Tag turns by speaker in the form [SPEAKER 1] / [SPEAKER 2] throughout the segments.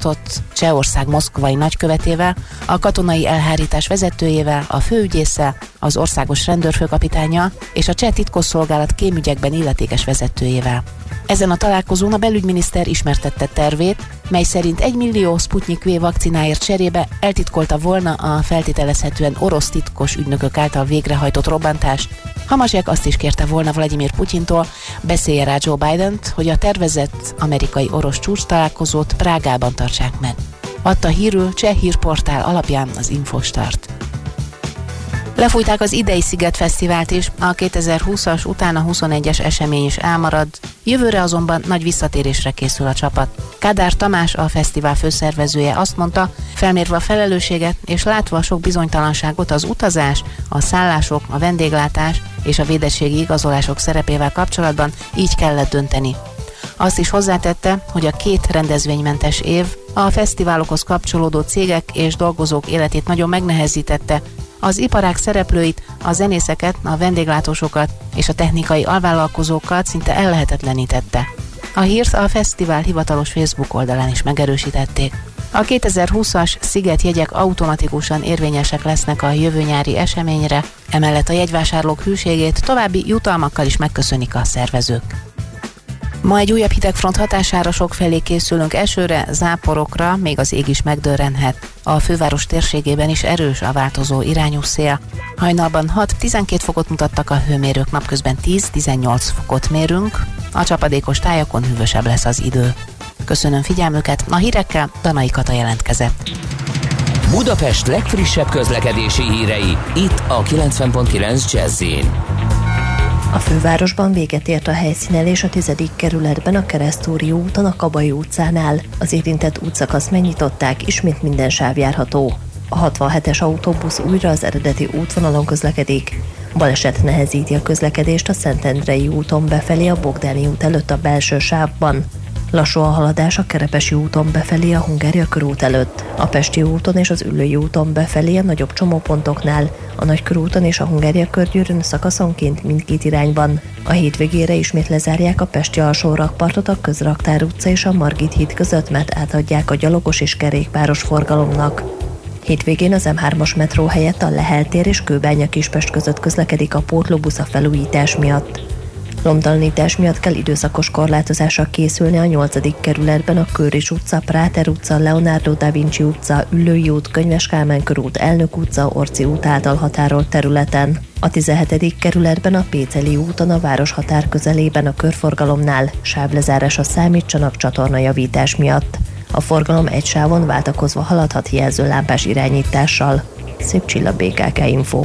[SPEAKER 1] tartott Csehország moszkvai nagykövetével, a katonai elhárítás vezetőjével, a főügyésszel, az országos rendőrfőkapitánya és a cseh titkosszolgálat kémügyekben illetékes vezetőjével. Ezen a találkozón a belügyminiszter ismertette tervét, mely szerint egy millió Sputnik V vakcináért cserébe eltitkolta volna a feltételezhetően orosz titkos ügynökök által végrehajtott robbantást. Hamasek azt is kérte volna Vladimir Putyintól, beszélje rá Joe biden hogy a tervezett amerikai-orosz csúcs találkozót Prágában tartsák meg. Adta hírül cseh hírportál alapján az Infostart. Lefújták az idei Sziget Fesztivált is, a 2020-as után a 21-es esemény is elmarad, jövőre azonban nagy visszatérésre készül a csapat. Kádár Tamás, a fesztivál főszervezője azt mondta, felmérve a felelősséget és látva a sok bizonytalanságot az utazás, a szállások, a vendéglátás és a védettségi igazolások szerepével kapcsolatban így kellett dönteni. Azt is hozzátette, hogy a két rendezvénymentes év a fesztiválokhoz kapcsolódó cégek és dolgozók életét nagyon megnehezítette, az iparág szereplőit, a zenészeket, a vendéglátósokat és a technikai alvállalkozókat szinte ellehetetlenítette. A hírt a fesztivál hivatalos Facebook oldalán is megerősítették. A 2020-as Sziget jegyek automatikusan érvényesek lesznek a jövő nyári eseményre, emellett a jegyvásárlók hűségét további jutalmakkal is megköszönik a szervezők. Ma egy újabb hidegfront hatására sok felé készülünk esőre, záporokra, még az ég is megdörrenhet. A főváros térségében is erős a változó irányú szél. Hajnalban 6-12 fokot mutattak a hőmérők, napközben 10-18 fokot mérünk. A csapadékos tájakon hűvösebb lesz az idő. Köszönöm figyelmüket, a hírekkel Danai Kata jelentkezett.
[SPEAKER 2] Budapest legfrissebb közlekedési hírei, itt a 90.9 jazz
[SPEAKER 3] a fővárosban véget ért a helyszínelés a tizedik kerületben a Keresztúri úton a Kabai utcánál. Az érintett útszakaszt megnyitották, ismét minden sáv járható. A 67-es autóbusz újra az eredeti útvonalon közlekedik. Baleset nehezíti a közlekedést a Szentendrei úton befelé a Bogdáni út előtt a belső sávban. Lassú a haladás a Kerepesi úton befelé a Hungária körút előtt, a Pesti úton és az Üllői úton befelé a nagyobb csomópontoknál, a Nagykörúton és a Hungária körgyűrűn szakaszonként mindkét irányban. A hétvégére ismét lezárják a Pesti alsó rakpartot a Közraktár utca és a Margit híd között, mert átadják a gyalogos és kerékpáros forgalomnak. Hétvégén az M3-as metró helyett a Lehel tér és Kőbánya Kispest között közlekedik a pótlóbusz a felújítás miatt. Lomtalanítás miatt kell időszakos korlátozásra készülni a 8. kerületben a Köris utca, Práter utca, Leonardo da Vinci utca, Üllői út, Könyves Kálmán körút, Elnök utca, Orci út által határolt területen. A 17. kerületben a Péceli úton a város határ közelében a körforgalomnál sávlezárásra számítsanak csatornajavítás miatt. A forgalom egy sávon váltakozva haladhat jelzőlámpás irányítással. Szép csilla BKK Info.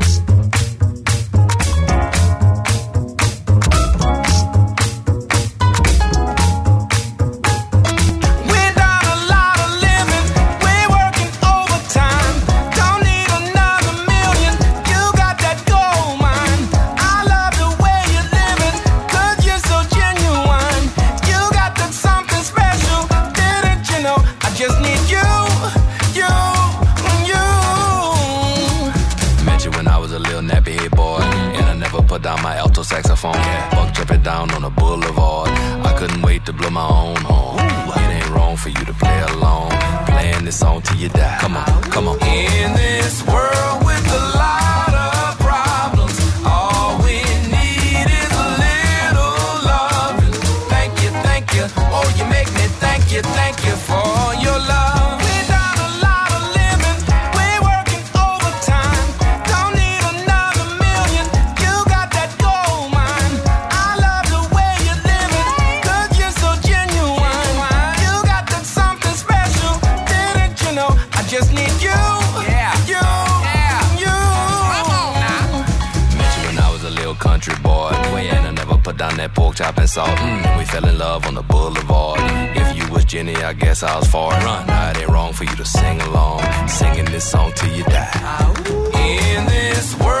[SPEAKER 4] Saxophone. Yeah. Buck jumping down on a boulevard. I couldn't wait to blow my own horn. It ain't wrong for you to play along. Playing this song till you die. Come on, come on. In this world with a lot chop and. Mm, we fell in love on the boulevard. If you was Jenny, I guess I was far. Run. Nah, it ain't wrong for you to sing along. Singing this song till you die. In this world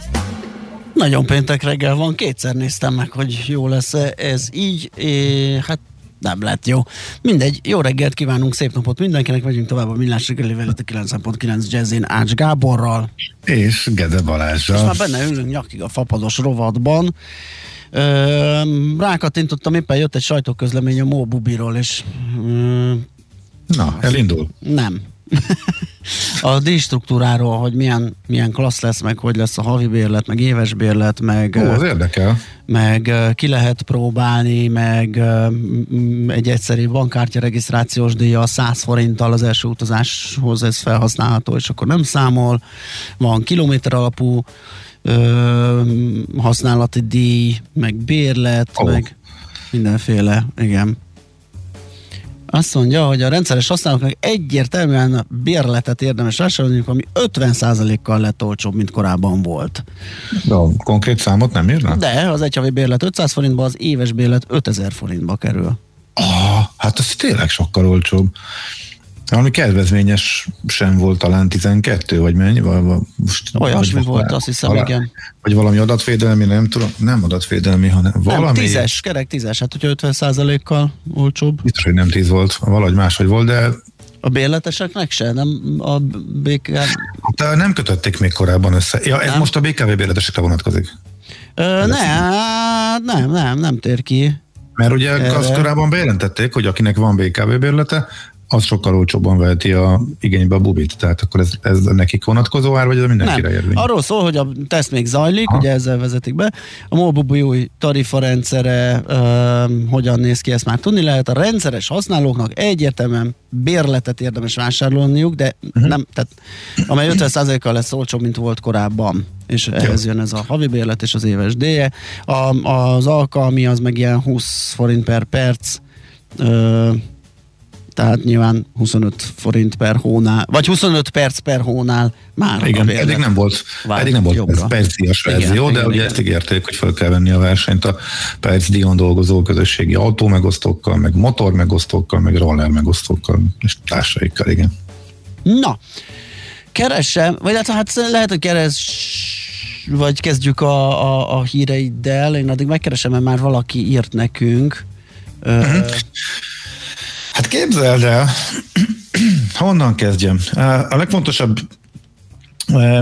[SPEAKER 5] Nagyon péntek reggel van, kétszer néztem meg, hogy jó lesz ez így, é, hát nem lett jó. Mindegy, jó reggelt kívánunk, szép napot mindenkinek, megyünk tovább a Millás reggelivel itt a 9.9 Jazzin Ács Gáborral.
[SPEAKER 6] És Gede Balázsral. És
[SPEAKER 5] már benne ülünk nyakig a fapados rovatban. Ö, rákattintottam, éppen jött egy sajtóközlemény a Móbubiról, és...
[SPEAKER 6] Ö, Na, elindul?
[SPEAKER 5] Nem. a díjstruktúráról, hogy milyen, milyen klassz lesz, meg hogy lesz a havi bérlet, meg éves bérlet, meg...
[SPEAKER 6] Ó, az érdekel.
[SPEAKER 5] Meg ki lehet próbálni, meg egy egyszerű bankkártya regisztrációs díja 100 forinttal az első utazáshoz ez felhasználható, és akkor nem számol. Van kilométer alapú ö, használati díj, meg bérlet, oh. meg mindenféle, igen. Azt mondja, hogy a rendszeres használóknak egyértelműen bérletet érdemes vásárolni, ami 50%-kal lett olcsóbb, mint korábban volt.
[SPEAKER 6] De a konkrét számot nem írnak?
[SPEAKER 5] De, az egyhavi bérlet 500 forintba, az éves bérlet 5000 forintba kerül.
[SPEAKER 6] Ah, hát ez tényleg sokkal olcsóbb. Valami kedvezményes sem volt talán 12, vagy mennyi? Vagy,
[SPEAKER 5] most, Olyasmi vagy, volt, azt hiszem, alá, igen.
[SPEAKER 6] Vagy valami adatvédelmi, nem tudom, nem adatvédelmi, hanem valami... Nem,
[SPEAKER 5] tízes, kerek tízes, hát hogyha 50% kal olcsóbb.
[SPEAKER 6] Biztos, hogy nem tíz volt, valahogy máshogy volt, de
[SPEAKER 5] a bérleteseknek se, nem a BKV...
[SPEAKER 6] De nem kötötték még korábban össze. Ja, ez nem? most a BKV bérletesekre vonatkozik.
[SPEAKER 5] Ö, nem, hát nem, nem, nem tér ki.
[SPEAKER 6] Mert ugye azt korábban bejelentették, hogy akinek van BKV bérlete, az sokkal olcsóbban veheti a igénybe a bubit. Tehát akkor ez, ez nekik vonatkozó ár, vagy ez mindenkire érvény?
[SPEAKER 5] Arról szól, hogy a teszt még zajlik, ha. ugye ezzel vezetik be. A Mobubi új tarifarendszere uh, hogyan néz ki, ezt már tudni lehet. A rendszeres használóknak egyértelműen bérletet érdemes vásárolniuk, de uh-huh. nem, tehát amely 50%-kal lesz olcsóbb, mint volt korábban és ehhez jön ez a havi bérlet és az éves déje. A, az alkalmi az meg ilyen 20 forint per perc, uh, tehát nyilván 25 forint per hónál, vagy 25 perc per hónál már
[SPEAKER 6] Igen, eddig nem volt, eddig nem volt ez percias verzió, igen, de igen, ugye igen. ezt ígérték, hogy fel kell venni a versenyt a percdíjon dolgozó közösségi autómegosztókkal, meg motormegosztókkal, meg roller megosztókkal, és társaikkal, igen.
[SPEAKER 5] Na, keresem, vagy hát, hát lehet, hogy keres vagy kezdjük a, a, a híreiddel, én addig megkeresem, mert már valaki írt nekünk. Uh-huh.
[SPEAKER 6] Hát képzeld el, honnan kezdjem? A legfontosabb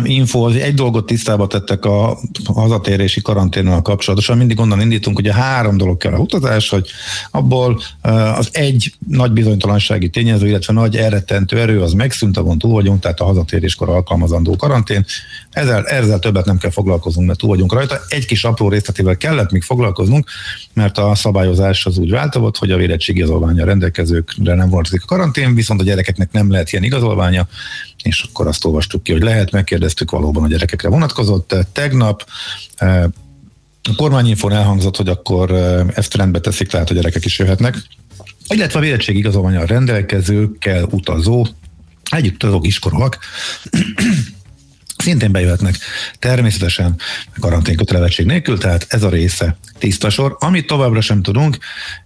[SPEAKER 6] info, egy dolgot tisztába tettek a hazatérési karanténnal kapcsolatosan. Mindig onnan indítunk, hogy a három dolog kell a utazás, hogy abból az egy nagy bizonytalansági tényező, illetve nagy elrettentő erő, az megszűnt, avon túl vagyunk, tehát a hazatéréskor alkalmazandó karantén. Ezzel, ezzel többet nem kell foglalkoznunk, mert túl vagyunk rajta. Egy kis apró részletével kellett még foglalkoznunk, mert a szabályozás az úgy változott, hogy a vérettségigazolványa rendelkezőkre nem vonatkozik a karantén, viszont a gyerekeknek nem lehet ilyen igazolványa, és akkor azt olvastuk ki, hogy lehet, megkérdeztük valóban a gyerekekre vonatkozott. Tegnap eh, a kormányinfon elhangzott, hogy akkor eh, ezt rendbe teszik, tehát a gyerekek is jöhetnek. Illetve a vérettségigazolványal rendelkező kell utazó, együtt azok iskolók, szintén bejöhetnek. Természetesen karanténkötelezettség nélkül, tehát ez a része tiszta sor, amit továbbra sem tudunk,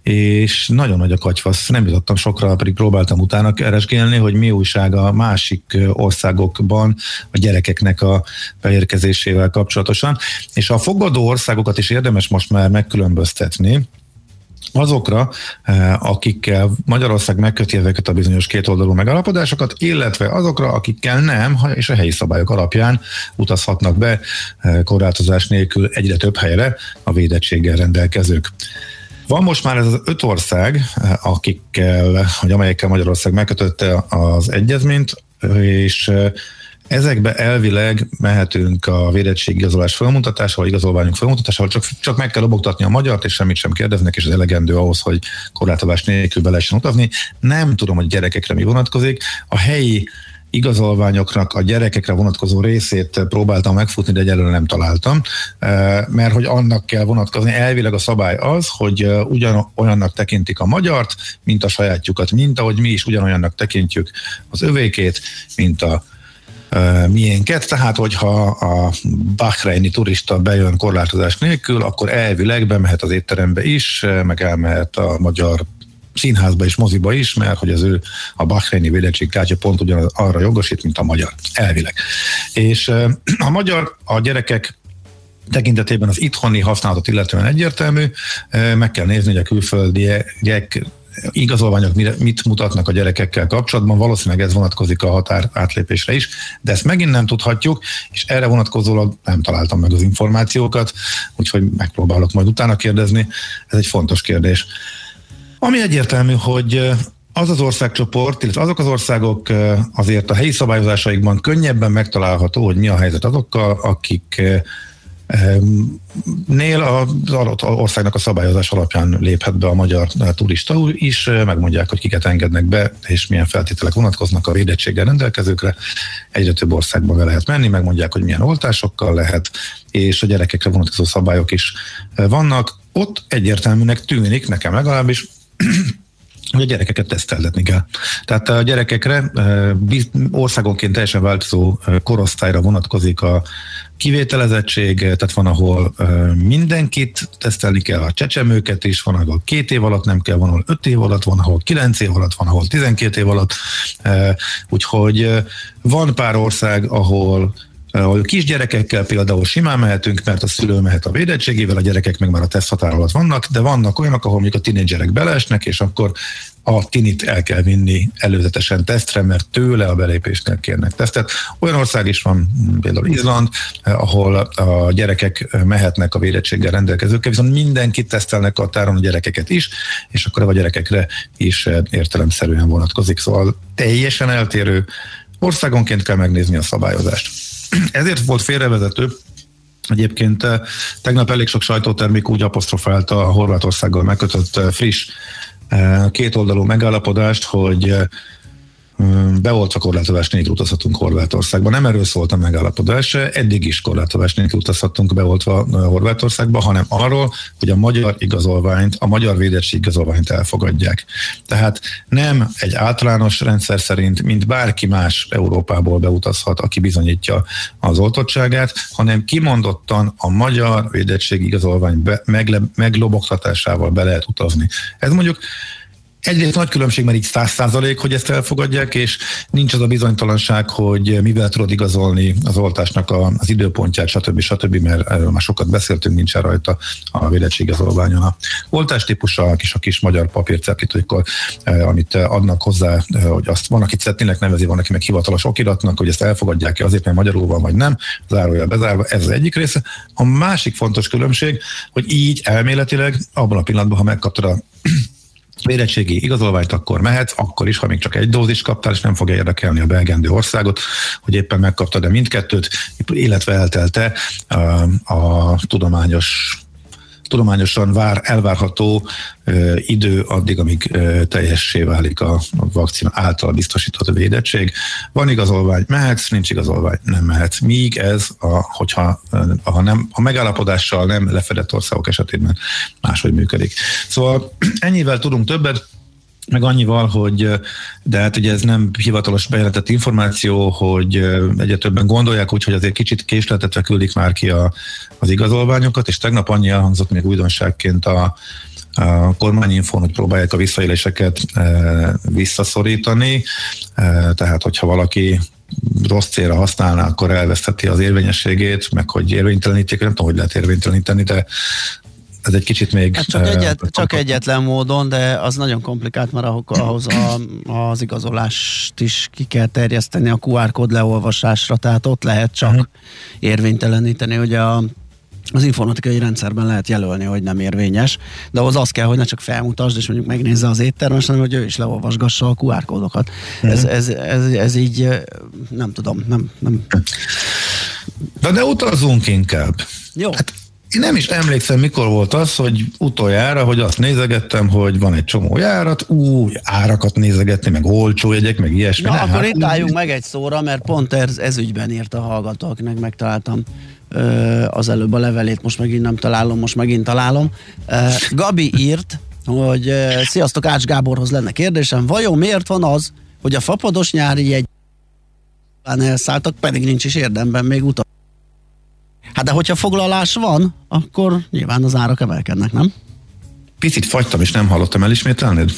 [SPEAKER 6] és nagyon nagy a katyfasz, nem jutottam sokra, pedig próbáltam utána keresgélni, hogy mi újság a másik országokban a gyerekeknek a beérkezésével kapcsolatosan, és a fogadó országokat is érdemes most már megkülönböztetni, azokra, eh, akikkel Magyarország megköti ezeket a bizonyos kétoldalú megállapodásokat, illetve azokra, akikkel nem, és a helyi szabályok alapján utazhatnak be eh, korlátozás nélkül egyre több helyre a védettséggel rendelkezők. Van most már ez az öt ország, akikkel, vagy amelyekkel Magyarország megkötötte az egyezményt, és Ezekbe elvileg mehetünk a védettségigazolás felmutatásával, igazolványunk felmutatásával, csak, csak meg kell lobogtatni a magyart, és semmit sem kérdeznek, és ez elegendő ahhoz, hogy korlátozás nélkül be lehessen utazni. Nem tudom, hogy gyerekekre mi vonatkozik. A helyi igazolványoknak a gyerekekre vonatkozó részét próbáltam megfutni, de egyelőre nem találtam, mert hogy annak kell vonatkozni. Elvileg a szabály az, hogy ugyan olyannak tekintik a magyart, mint a sajátjukat, mint ahogy mi is ugyanolyannak tekintjük az övékét, mint a miénket, tehát hogyha a Bahreini turista bejön korlátozás nélkül, akkor elvileg bemehet az étterembe is, meg elmehet a magyar színházba és moziba is, mert hogy az ő a Bahreini védettségkártya pont ugyan arra jogosít, mint a magyar, elvileg. És a magyar, a gyerekek tekintetében az itthoni használatot illetően egyértelmű, meg kell nézni, hogy a külföldiek igazolványok mit mutatnak a gyerekekkel kapcsolatban, valószínűleg ez vonatkozik a határ átlépésre is, de ezt megint nem tudhatjuk, és erre vonatkozólag nem találtam meg az információkat, úgyhogy megpróbálok majd utána kérdezni, ez egy fontos kérdés. Ami egyértelmű, hogy az az országcsoport, illetve azok az országok azért a helyi szabályozásaikban könnyebben megtalálható, hogy mi a helyzet azokkal, akik Nél az adott országnak a szabályozás alapján léphet be a magyar turista is, megmondják, hogy kiket engednek be, és milyen feltételek vonatkoznak a védettséggel rendelkezőkre. Egyre több országba be lehet menni, megmondják, hogy milyen oltásokkal lehet, és a gyerekekre vonatkozó szabályok is vannak. Ott egyértelműnek tűnik, nekem legalábbis, hogy a gyerekeket teszteltetni kell. Tehát a gyerekekre országonként teljesen változó korosztályra vonatkozik a kivételezettség, tehát van, ahol mindenkit tesztelni kell, a csecsemőket is, van, ahol két év alatt nem kell, van, ahol öt év alatt, van, ahol kilenc év alatt, van, ahol tizenkét év alatt. Úgyhogy van pár ország, ahol a kisgyerekekkel például simán mehetünk, mert a szülő mehet a védettségével, a gyerekek meg már a teszt határ alatt vannak, de vannak olyanok, ahol mondjuk a tinédzserek beleesnek, és akkor a tinit el kell vinni előzetesen tesztre, mert tőle a belépésnél kérnek tesztet. Olyan ország is van, például Izland, ahol a gyerekek mehetnek a védettséggel rendelkezőkkel, viszont mindenkit tesztelnek a táron a gyerekeket is, és akkor a gyerekekre is értelemszerűen vonatkozik. Szóval teljesen eltérő országonként kell megnézni a szabályozást. Ezért volt félrevezető, Egyébként eh, tegnap elég sok sajtótermék úgy apostrofálta a Horvátországgal megkötött eh, friss eh, kétoldalú megállapodást, hogy beoltva korlátozás nélkül utazhatunk Horvátországba. Nem erről szólt a megállapodás, eddig is korlátozás nélkül utazhatunk beoltva Horvátországba, hanem arról, hogy a magyar igazolványt, a magyar védettség igazolványt elfogadják. Tehát nem egy általános rendszer szerint, mint bárki más Európából beutazhat, aki bizonyítja az oltottságát, hanem kimondottan a magyar védettség igazolvány be, meglobogtatásával be lehet utazni. Ez mondjuk Egyrészt nagy különbség, mert így száz százalék, hogy ezt elfogadják, és nincs az a bizonytalanság, hogy mivel tudod igazolni az oltásnak az időpontját, stb. stb., mert erről már sokat beszéltünk, nincsen rajta a védettségigazolványon. A oltás típusa, a kis, a kis magyar papírceplit, eh, amit adnak hozzá, eh, hogy azt van, akit szettinek nevezi, van, aki meg hivatalos okiratnak, hogy ezt elfogadják-e azért, mert magyarul van, vagy nem, zárója bezárva, ez az egyik része. A másik fontos különbség, hogy így elméletileg abban a pillanatban, ha megkaptad a védettségi igazolványt, akkor mehetsz, akkor is, ha még csak egy dózis kaptál, és nem fogja érdekelni a belgendő országot, hogy éppen megkaptad-e mindkettőt, illetve eltelte a, a tudományos tudományosan vár, elvárható idő addig, amíg ö, teljessé válik a, a vakcina által biztosított védettség. Van igazolvány, mehetsz, nincs igazolvány, nem mehetsz. Míg ez, a, hogyha a, nem, a megállapodással nem lefedett országok esetében máshogy működik. Szóval ennyivel tudunk többet, meg annyival, hogy de hát ugye ez nem hivatalos bejelentett információ, hogy egyre többen gondolják úgy, hogy azért kicsit késletetve küldik már ki a, az igazolványokat, és tegnap annyi elhangzott még újdonságként a, a kormányinfón, hogy próbálják a visszaéléseket e, visszaszorítani, e, tehát hogyha valaki rossz célra használná, akkor elvesztheti az érvényességét, meg hogy érvénytelenítik, nem tudom, hogy lehet érvényteleníteni, de ez egy kicsit még...
[SPEAKER 5] Hát csak, egyet, csak egyetlen módon, de az nagyon komplikált, mert ahhoz a, az igazolást is ki kell terjeszteni a QR kód leolvasásra, tehát ott lehet csak uh-huh. érvényteleníteni ugye a az informatikai rendszerben lehet jelölni, hogy nem érvényes, de ahhoz az kell, hogy ne csak felmutasd, és mondjuk megnézze az éttermes, hanem hogy ő is leolvasgassa a QR kódokat. Mm. Ez, ez, ez, ez, így nem tudom, nem, nem.
[SPEAKER 6] De, de utazzunk inkább.
[SPEAKER 5] Jó. Hát
[SPEAKER 6] én nem is emlékszem, mikor volt az, hogy utoljára, hogy azt nézegettem, hogy van egy csomó járat, új árakat nézegetni, meg olcsó jegyek, meg ilyesmi.
[SPEAKER 5] Na, akkor hát, itt álljunk meg egy szóra, mert pont ez, ez ügyben írt a hallgató, akinek megtaláltam az előbb a levelét, most megint nem találom, most megint találom. Gabi írt, hogy sziasztok, Ács Gáborhoz lenne kérdésem, vajon miért van az, hogy a fapados nyári jegy elszálltak, pedig nincs is érdemben még utat. Hát de hogyha foglalás van, akkor nyilván az árak emelkednek, nem?
[SPEAKER 6] Picit fagytam, és nem hallottam, elismételnéd?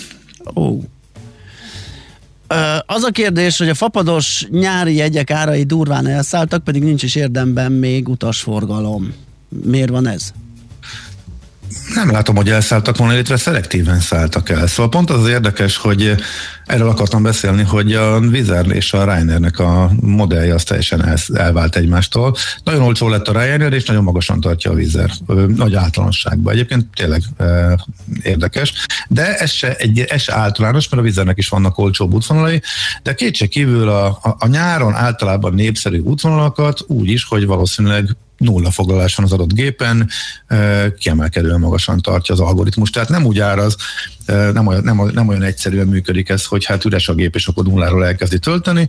[SPEAKER 5] Ó. Az a kérdés, hogy a fapados nyári jegyek árai durván elszálltak, pedig nincs is érdemben még utasforgalom. Miért van ez?
[SPEAKER 6] Nem látom, hogy elszálltak volna, illetve szelektíven szálltak el. Szóval pont az, az érdekes, hogy erről akartam beszélni, hogy a Vizer és a Ryanairnek a modellje az teljesen el, elvált egymástól. Nagyon olcsó lett a Ryanair, és nagyon magasan tartja a Vizer. Nagy általánosságban. Egyébként tényleg e, érdekes. De ez se, egy, ez se általános, mert a Vizernek is vannak olcsó útvonalai, de kétség kívül a, a, a nyáron általában népszerű útvonalakat úgy is, hogy valószínűleg nulla foglalás van az adott gépen, kiemelkedően magasan tartja az algoritmus. Tehát nem úgy áraz, nem olyan, nem, nem olyan egyszerűen működik ez, hogy hát üres a gép, és akkor nulláról elkezdi tölteni,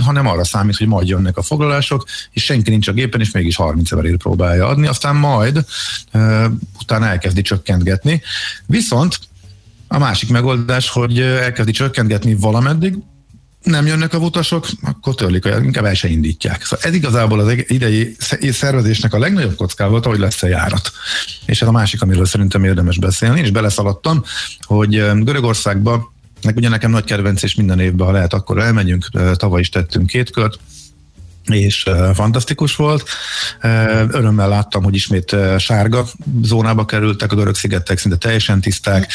[SPEAKER 6] hanem arra számít, hogy majd jönnek a foglalások, és senki nincs a gépen, és mégis 30 everért próbálja adni, aztán majd utána elkezdi csökkentgetni. Viszont a másik megoldás, hogy elkezdi csökkentgetni valameddig, nem jönnek a utasok, akkor törlik, inkább el se indítják. Szóval ez igazából az idei szervezésnek a legnagyobb kockázata, hogy lesz a járat. És ez a másik, amiről szerintem érdemes beszélni. Én is beleszaladtam, hogy Görögországba meg ugye nekem nagy kedvenc, és minden évben, ha lehet, akkor elmegyünk. Tavaly is tettünk két kört, és fantasztikus volt. Örömmel láttam, hogy ismét sárga zónába kerültek, a görög szigetek szinte teljesen tiszták,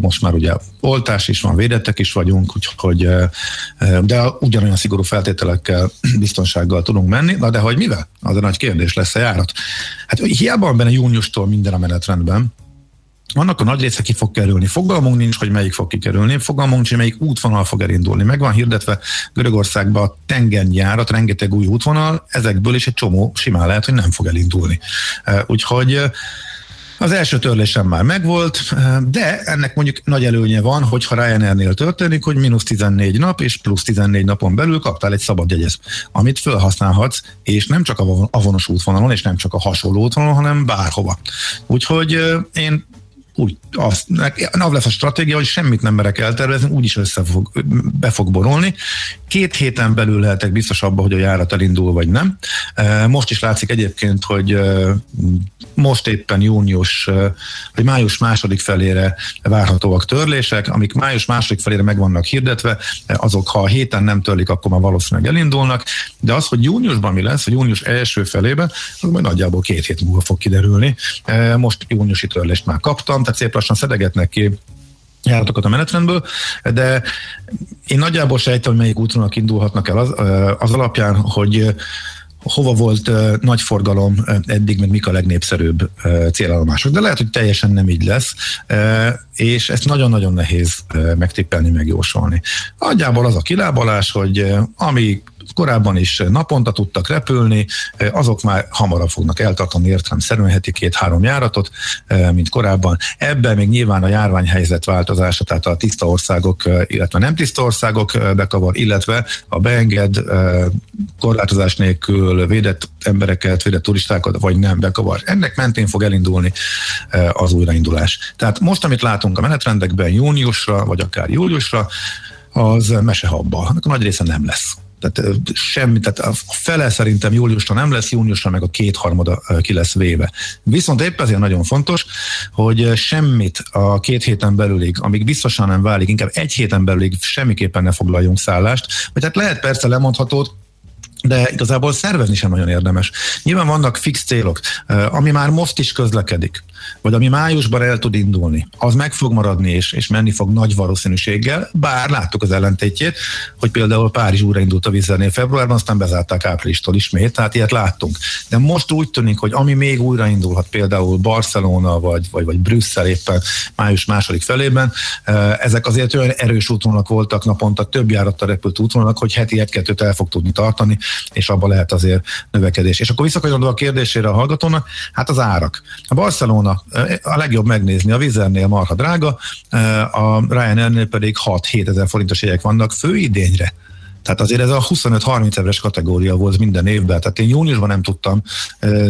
[SPEAKER 6] most már ugye oltás is van, védettek is vagyunk, úgyhogy de ugyanolyan szigorú feltételekkel, biztonsággal tudunk menni, na de hogy mivel? Az a nagy kérdés lesz a járat. Hát hiába van benne júniustól minden a menetrendben, annak a nagy része ki fog kerülni. Fogalmunk nincs, hogy melyik fog kikerülni, fogalmunk nincs, hogy melyik útvonal fog elindulni. Meg van hirdetve Görögországban a tengernyárat, rengeteg új útvonal, ezekből is egy csomó simán lehet, hogy nem fog elindulni. Úgyhogy az első törlésem már megvolt, de ennek mondjuk nagy előnye van, hogyha Ryanairnél történik, hogy mínusz 14 nap, és plusz 14 napon belül kaptál egy szabad jegyet, amit felhasználhatsz, és nem csak a avonos útvonalon, és nem csak a hasonló útvonalon, hanem bárhova. Úgyhogy én úgy, az, az lesz a stratégia, hogy semmit nem merek eltervezni, úgyis össze fog, be fog borulni. Két héten belül lehetek biztos abban, hogy a járat elindul, vagy nem. E, most is látszik egyébként, hogy e, most éppen június, e, vagy május második felére várhatóak törlések, amik május második felére meg vannak hirdetve, azok ha a héten nem törlik, akkor már valószínűleg elindulnak, de az, hogy júniusban mi lesz, vagy június első felében, az majd nagyjából két hét múlva fog kiderülni. Most júniusi törlést már kaptam, tehát szép lassan szedegetnek ki járatokat a menetrendből, de én nagyjából sejtem, hogy melyik útvonalak indulhatnak el az, az alapján, hogy hova volt nagy forgalom eddig, meg mik a legnépszerűbb célállomások. De lehet, hogy teljesen nem így lesz, és ezt nagyon-nagyon nehéz megtippelni, megjósolni. Nagyjából az a kilábalás, hogy ami korábban is naponta tudtak repülni, azok már hamarabb fognak eltartani értelemszerűen heti két-három járatot, mint korábban. Ebben még nyilván a járványhelyzet változása, tehát a tiszta országok, illetve nem tiszta országok bekavar, illetve a beenged korlátozás nélkül védett embereket, védett turistákat, vagy nem bekavar. Ennek mentén fog elindulni az újraindulás. Tehát most, amit látunk a menetrendekben júniusra, vagy akár júliusra, az mesehabba. Annak a nagy része nem lesz. Tehát semmi, tehát a fele szerintem júliusra nem lesz, júniusra meg a kétharmada ki lesz véve. Viszont épp ezért nagyon fontos, hogy semmit a két héten belülig, amíg biztosan nem válik, inkább egy héten belülig semmiképpen ne foglaljunk szállást, vagy hát lehet persze lemondhatót, de igazából szervezni sem nagyon érdemes. Nyilván vannak fix célok, ami már most is közlekedik, vagy ami májusban el tud indulni, az meg fog maradni és, és menni fog nagy valószínűséggel, bár láttuk az ellentétjét, hogy például Párizs újra indult a vízernél februárban, aztán bezárták áprilistól ismét, tehát ilyet láttunk. De most úgy tűnik, hogy ami még újraindulhat, például Barcelona vagy, vagy, vagy Brüsszel éppen május második felében, ezek azért olyan erős útvonalak voltak naponta, több járattal repült útvonalak, hogy heti egy-kettőt el fog tudni tartani, és abban lehet azért növekedés. És akkor visszakanyarodva a kérdésére a hallgatónak, hát az árak. A Barcelona a legjobb megnézni, a Vizernél marha drága, a Ryanairnél pedig 6-7 ezer forintos jegyek vannak főidényre. Tehát azért ez a 25-30 ezeres kategória volt minden évben. Tehát én júniusban nem tudtam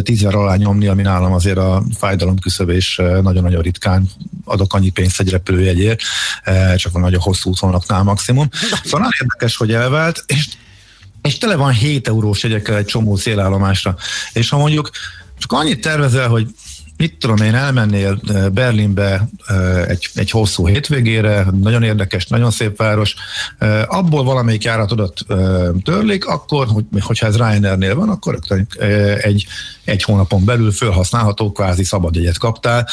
[SPEAKER 6] tízver alá nyomni, ami nálam azért a fájdalom küszöb, és nagyon-nagyon ritkán adok annyi pénzt egy repülőjegyért, csak van nagyon hosszú útvonalaknál maximum. Szóval nagyon érdekes, hogy elvált, és és tele van 7 eurós jegyekkel egy csomó célállomásra. És ha mondjuk csak annyit tervezel, hogy mit tudom én, elmennél Berlinbe egy, egy hosszú hétvégére, nagyon érdekes, nagyon szép város, abból valamelyik járatodat törlik, akkor, hogy, hogyha ez Ryanairnél van, akkor egy, egy hónapon belül felhasználható kvázi szabadjegyet kaptál,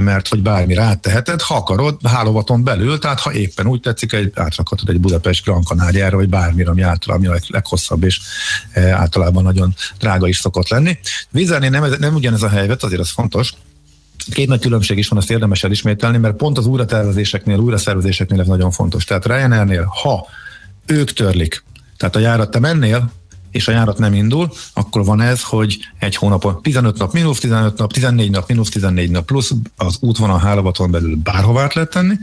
[SPEAKER 6] mert hogy bármi ráteheted, ha akarod, hálóvaton belül, tehát ha éppen úgy tetszik, egy, átrakhatod egy Budapest Gran Canaria-ra, vagy bármire, ami általában a leghosszabb, és általában nagyon drága is szokott lenni. Vizernél nem, nem ugyanez a helyzet, azért az fontos, Két nagy különbség is van, azt érdemes elismételni, mert pont az újratervezéseknél, újraszervezéseknél ez nagyon fontos. Tehát Ryanairnél, ha ők törlik, tehát a járat te mennél, és a járat nem indul, akkor van ez, hogy egy hónapon 15 nap, mínusz 15 nap, 14 nap, mínusz 14 nap, plusz az útvonal hálóvaton belül bárhová lehet tenni.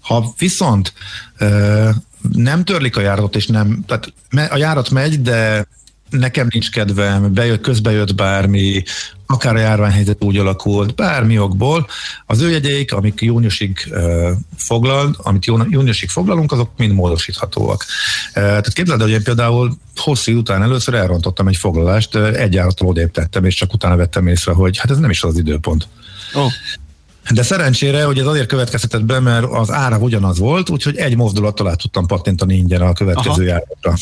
[SPEAKER 6] Ha viszont nem törlik a járatot, és nem, tehát a járat megy, de nekem nincs kedvem, bejött, közbejött bármi, akár a járványhelyzet úgy alakult, bármi okból, az ő jegyeik, amik júniusig foglal, amit júniusig foglalunk, azok mind módosíthatóak. Tehát képzeld, hogy én például hosszú után először elrontottam egy foglalást, egy járattal odébb tettem, és csak utána vettem észre, hogy hát ez nem is az időpont. Oh. De szerencsére, hogy ez azért következtetett be, mert az ára ugyanaz volt, úgyhogy egy mozdulattal át tudtam patintani ingyen a következő járatra.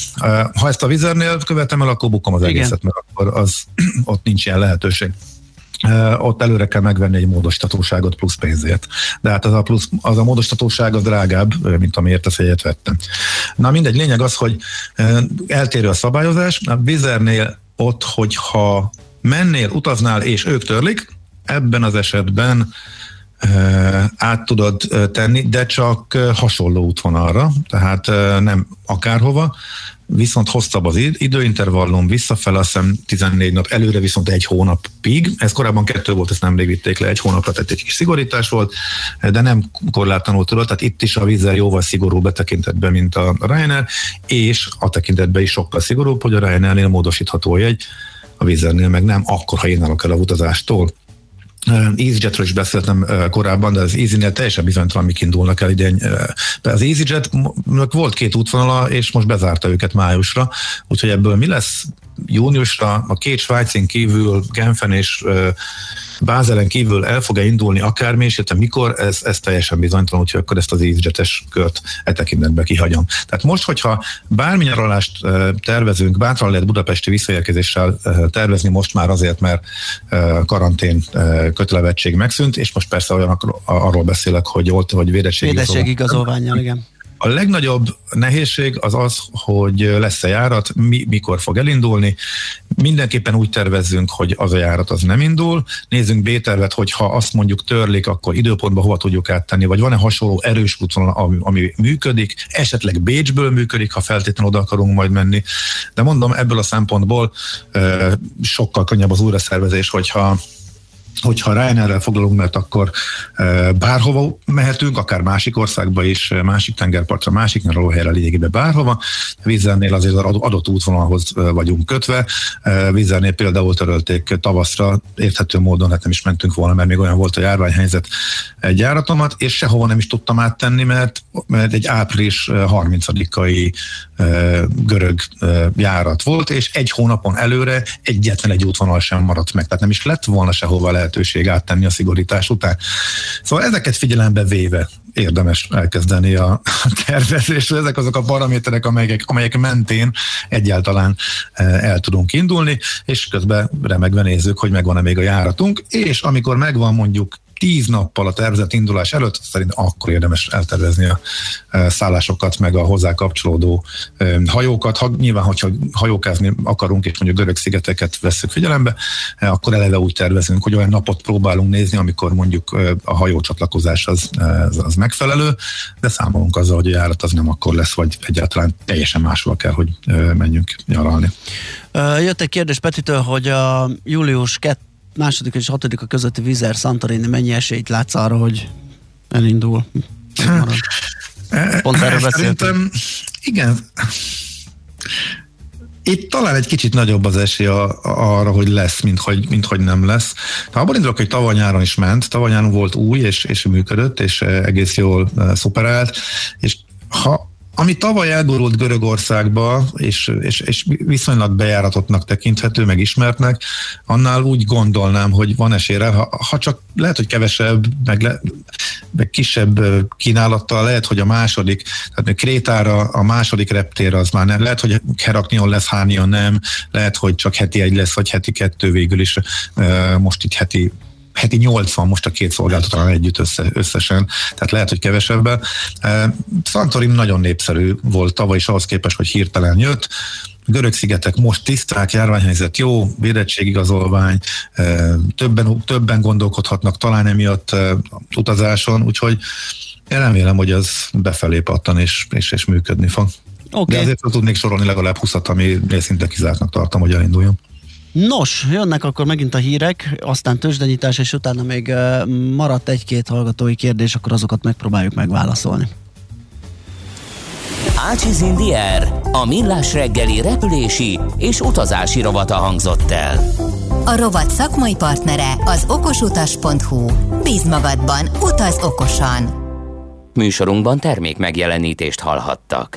[SPEAKER 6] Ha ezt a vizernél követem el, akkor bukom az Igen. egészet, mert akkor az, ott nincs ilyen lehetőség. Ott előre kell megvenni egy módosítatóságot plusz pénzért. De hát az a, plusz, az a módosítatóság az drágább, mint amiért ezt egyet vettem. Na mindegy, lényeg az, hogy eltérő a szabályozás. A vizernél ott, hogyha mennél, utaznál, és ők törlik, ebben az esetben át tudod tenni, de csak hasonló útvonalra, tehát nem akárhova, viszont hosszabb az időintervallum, visszafel azt hiszem 14 nap, előre viszont egy hónapig, ez korábban kettő volt, ezt nemrég vitték le, egy hónapra, tehát egy kis szigorítás volt, de nem korlátlanul tudod, tehát itt is a vízzel jóval szigorúbb betekintetben, mint a Ryanair, és a tekintetben is sokkal szigorúbb, hogy a Ryanairnél módosítható egy, a vízernél meg nem, akkor, ha én el a utazástól. EasyJetről is beszéltem korábban, de az Easy-nél teljesen bizonytalan, mik indulnak el idén. Az EasyJet volt két útvonala, és most bezárta őket májusra, úgyhogy ebből mi lesz júniusra, a két Svájcin kívül, Genfen és Bázelen kívül el fog-e indulni akármi, és érte mikor, ez, ez teljesen bizonytalan, úgyhogy akkor ezt az EasyJet-es kört e tekintetben kihagyom. Tehát most, hogyha bármi nyaralást tervezünk, bátran lehet budapesti visszaérkezéssel tervezni most már azért, mert karantén kötelevetség megszűnt, és most persze olyan arról beszélek, hogy ott, vagy
[SPEAKER 5] védettségigazolványjal, igen.
[SPEAKER 6] A legnagyobb nehézség az az, hogy lesz-e járat, mi, mikor fog elindulni. Mindenképpen úgy tervezzünk, hogy az a járat az nem indul. Nézzünk B-tervet, hogy ha azt mondjuk törlik, akkor időpontba hova tudjuk áttenni, vagy van-e hasonló erős útvonal, ami, ami működik, esetleg Bécsből működik, ha feltétlenül oda akarunk majd menni. De mondom, ebből a szempontból sokkal könnyebb az újraszervezés, hogyha hogyha Ryanairrel foglalunk, mert akkor e, bárhova mehetünk, akár másik országba is, e, másik tengerpartra, másik nyaralóhelyre lényegében bárhova. Vízzelnél azért adott útvonalhoz e, vagyunk kötve. Vízzelnél például törölték tavaszra, érthető módon, hát nem is mentünk volna, mert még olyan volt a járványhelyzet egy járatomat, és sehova nem is tudtam áttenni, mert, mert egy április 30-ai görög járat volt, és egy hónapon előre egyetlen egy útvonal sem maradt meg, tehát nem is lett volna sehova le lehetőség áttenni a szigorítás után. Szóval ezeket figyelembe véve érdemes elkezdeni a tervezést. Ezek azok a paraméterek, amelyek, amelyek mentén egyáltalán el tudunk indulni, és közben remegve nézzük, hogy megvan-e még a járatunk, és amikor megvan mondjuk tíz nappal a tervezett indulás előtt, szerint akkor érdemes eltervezni a e, szállásokat, meg a hozzá kapcsolódó e, hajókat. Ha, nyilván, hogyha hajókázni akarunk, és mondjuk görög szigeteket veszük figyelembe, e, akkor eleve úgy tervezünk, hogy olyan napot próbálunk nézni, amikor mondjuk a hajócsatlakozás az, az, megfelelő, de számolunk azzal, hogy a járat az nem akkor lesz, vagy egyáltalán teljesen máshol kell, hogy menjünk nyaralni.
[SPEAKER 5] Jött egy kérdés Petitől, hogy a július 2 második és hatodik a közötti Vizer Santorini mennyi esélyt látsz arra, hogy elindul?
[SPEAKER 6] Pont erről beszéltem. Igen. Itt talán egy kicsit nagyobb az esély arra, hogy lesz, mint hogy, mint hogy nem lesz. De abban indulok, hogy tavaly nyáron is ment, tavaly nyáron volt új, és, és működött, és egész jól szuperált, és ha ami tavaly elborult Görögországba, és, és, és viszonylag bejáratottnak tekinthető, meg ismertnek, annál úgy gondolnám, hogy van esélyre, ha, ha csak lehet, hogy kevesebb, meg, le, meg kisebb kínálattal, lehet, hogy a második, tehát Krétára a második reptér az már nem, lehet, hogy Heraknion lesz, Hánion nem, lehet, hogy csak heti egy lesz, vagy heti kettő végül is, most itt heti heti 80 most a két szolgáltató együtt össze, összesen, tehát lehet, hogy kevesebben. Santorin nagyon népszerű volt tavaly is ahhoz képest, hogy hirtelen jött. Görög szigetek most tiszták, járványhelyzet jó, védettségigazolvány, többen, többen gondolkodhatnak talán emiatt utazáson, úgyhogy én remélem, hogy az befelé pattan és, és, és működni fog. Okay. De azért tudnék sorolni legalább 20 ami szinte kizártnak tartom, hogy elinduljon.
[SPEAKER 5] Nos, jönnek akkor megint a hírek, aztán tőzsdenyítás, és utána még maradt egy-két hallgatói kérdés, akkor azokat megpróbáljuk megválaszolni.
[SPEAKER 2] Ácsiz Indier, a millás reggeli repülési és utazási rovata hangzott el.
[SPEAKER 7] A rovat szakmai partnere az okosutas.hu. Bíz magadban, utaz okosan!
[SPEAKER 2] Műsorunkban termék megjelenítést hallhattak.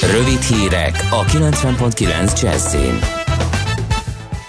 [SPEAKER 2] Rövid hírek a 90.9 Jazzin.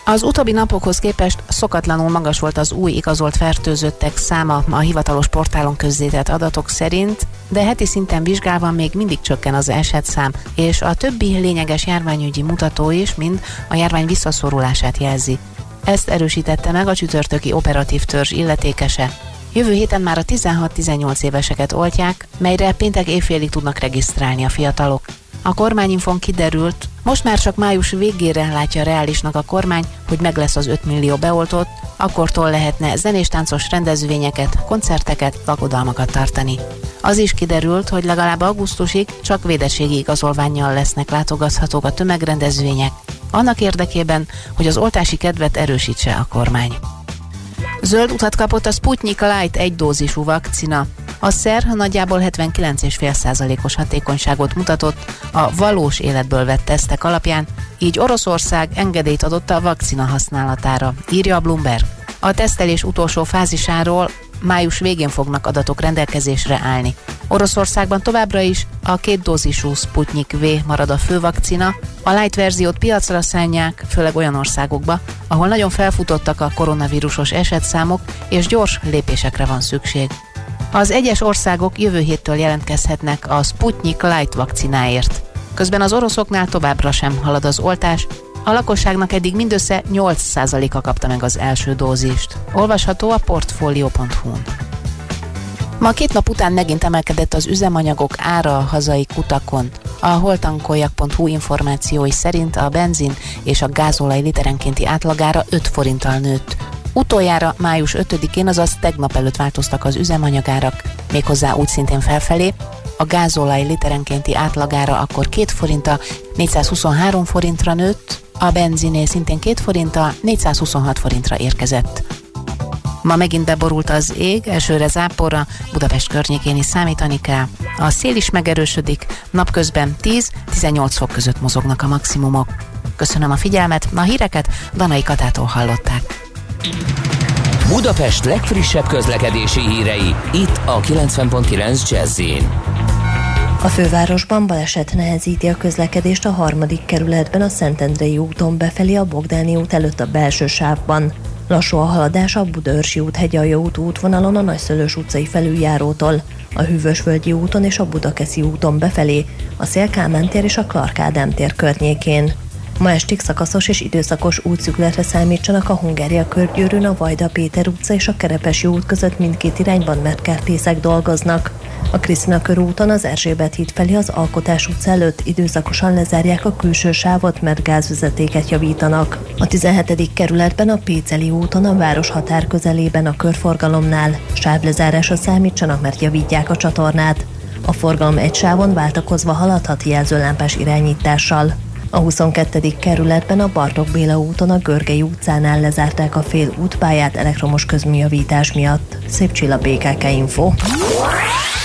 [SPEAKER 1] Az utóbbi napokhoz képest szokatlanul magas volt az új igazolt fertőzöttek száma a hivatalos portálon közzétett adatok szerint, de heti szinten vizsgálva még mindig csökken az esetszám, és a többi lényeges járványügyi mutató is mind a járvány visszaszorulását jelzi. Ezt erősítette meg a csütörtöki operatív törzs illetékese. Jövő héten már a 16-18 éveseket oltják, melyre péntek évfélig tudnak regisztrálni a fiatalok. A kormányinfon kiderült, most már csak május végére látja reálisnak a kormány, hogy meg lesz az 5 millió beoltott, akkortól lehetne zenés táncos rendezvényeket, koncerteket, lakodalmakat tartani. Az is kiderült, hogy legalább augusztusig csak védettségi igazolványjal lesznek látogathatók a tömegrendezvények, annak érdekében, hogy az oltási kedvet erősítse a kormány. Zöld utat kapott a Sputnik Light egy dózisú vakcina. A szer nagyjából 79,5%-os hatékonyságot mutatott a valós életből vett tesztek alapján, így Oroszország engedélyt adott a vakcina használatára, írja a Bloomberg. A tesztelés utolsó fázisáról május végén fognak adatok rendelkezésre állni. Oroszországban továbbra is a két dózisú Sputnik V marad a fő vakcina, a light verziót piacra szállják, főleg olyan országokba, ahol nagyon felfutottak a koronavírusos esetszámok, és gyors lépésekre van szükség. Az egyes országok jövő héttől jelentkezhetnek a Sputnik Light vakcináért. Közben az oroszoknál továbbra sem halad az oltás, a lakosságnak eddig mindössze 8%-a kapta meg az első dózist. Olvasható a portfolio.hu-n. Ma két nap után megint emelkedett az üzemanyagok ára a hazai kutakon. A holtankoljak.hu információi szerint a benzin és a gázolaj literenkénti átlagára 5 forinttal nőtt. Utoljára május 5-én, azaz tegnap előtt változtak az üzemanyagárak, méghozzá úgy szintén felfelé, a gázolaj literenkénti átlagára akkor 2 forinta 423 forintra nőtt, a benziné szintén 2 forinta 426 forintra érkezett. Ma megint beborult az ég, elsőre záporra, Budapest környékén is számítani kell. A szél is megerősödik, napközben 10-18 fok között mozognak a maximumok. Köszönöm a figyelmet, a híreket Danai Katától hallották.
[SPEAKER 8] Budapest legfrissebb közlekedési hírei, itt a 90.9 jazz
[SPEAKER 3] a fővárosban baleset nehezíti a közlekedést a harmadik kerületben a Szentendrei úton befelé a Bogdáni út előtt a belső sávban. Lassú a haladás a Budaörsi út hegyalja út útvonalon a Nagyszülős utcai felüljárótól, a Hűvösvölgyi úton és a Budakeszi úton befelé, a Szélkámán és a Clark tér környékén. Ma estig szakaszos és időszakos útszükletre számítsanak a Hungária körgyűrűn, a Vajda Péter utca és a Kerepesi út között mindkét irányban, mert kertészek dolgoznak. A Krisztina körúton az Erzsébet híd felé az Alkotás utca előtt időszakosan lezárják a külső sávot, mert gázvezetéket javítanak. A 17. kerületben a Péceli úton a város határ közelében a körforgalomnál sávlezárásra számítsanak, mert javítják a csatornát. A forgalom egy sávon váltakozva haladhat jelzőlámpás irányítással. A 22. kerületben a Bartok Béla úton a Görgei utcánál lezárták a fél útpályát elektromos közműjavítás miatt. Szép csilla BKK Info.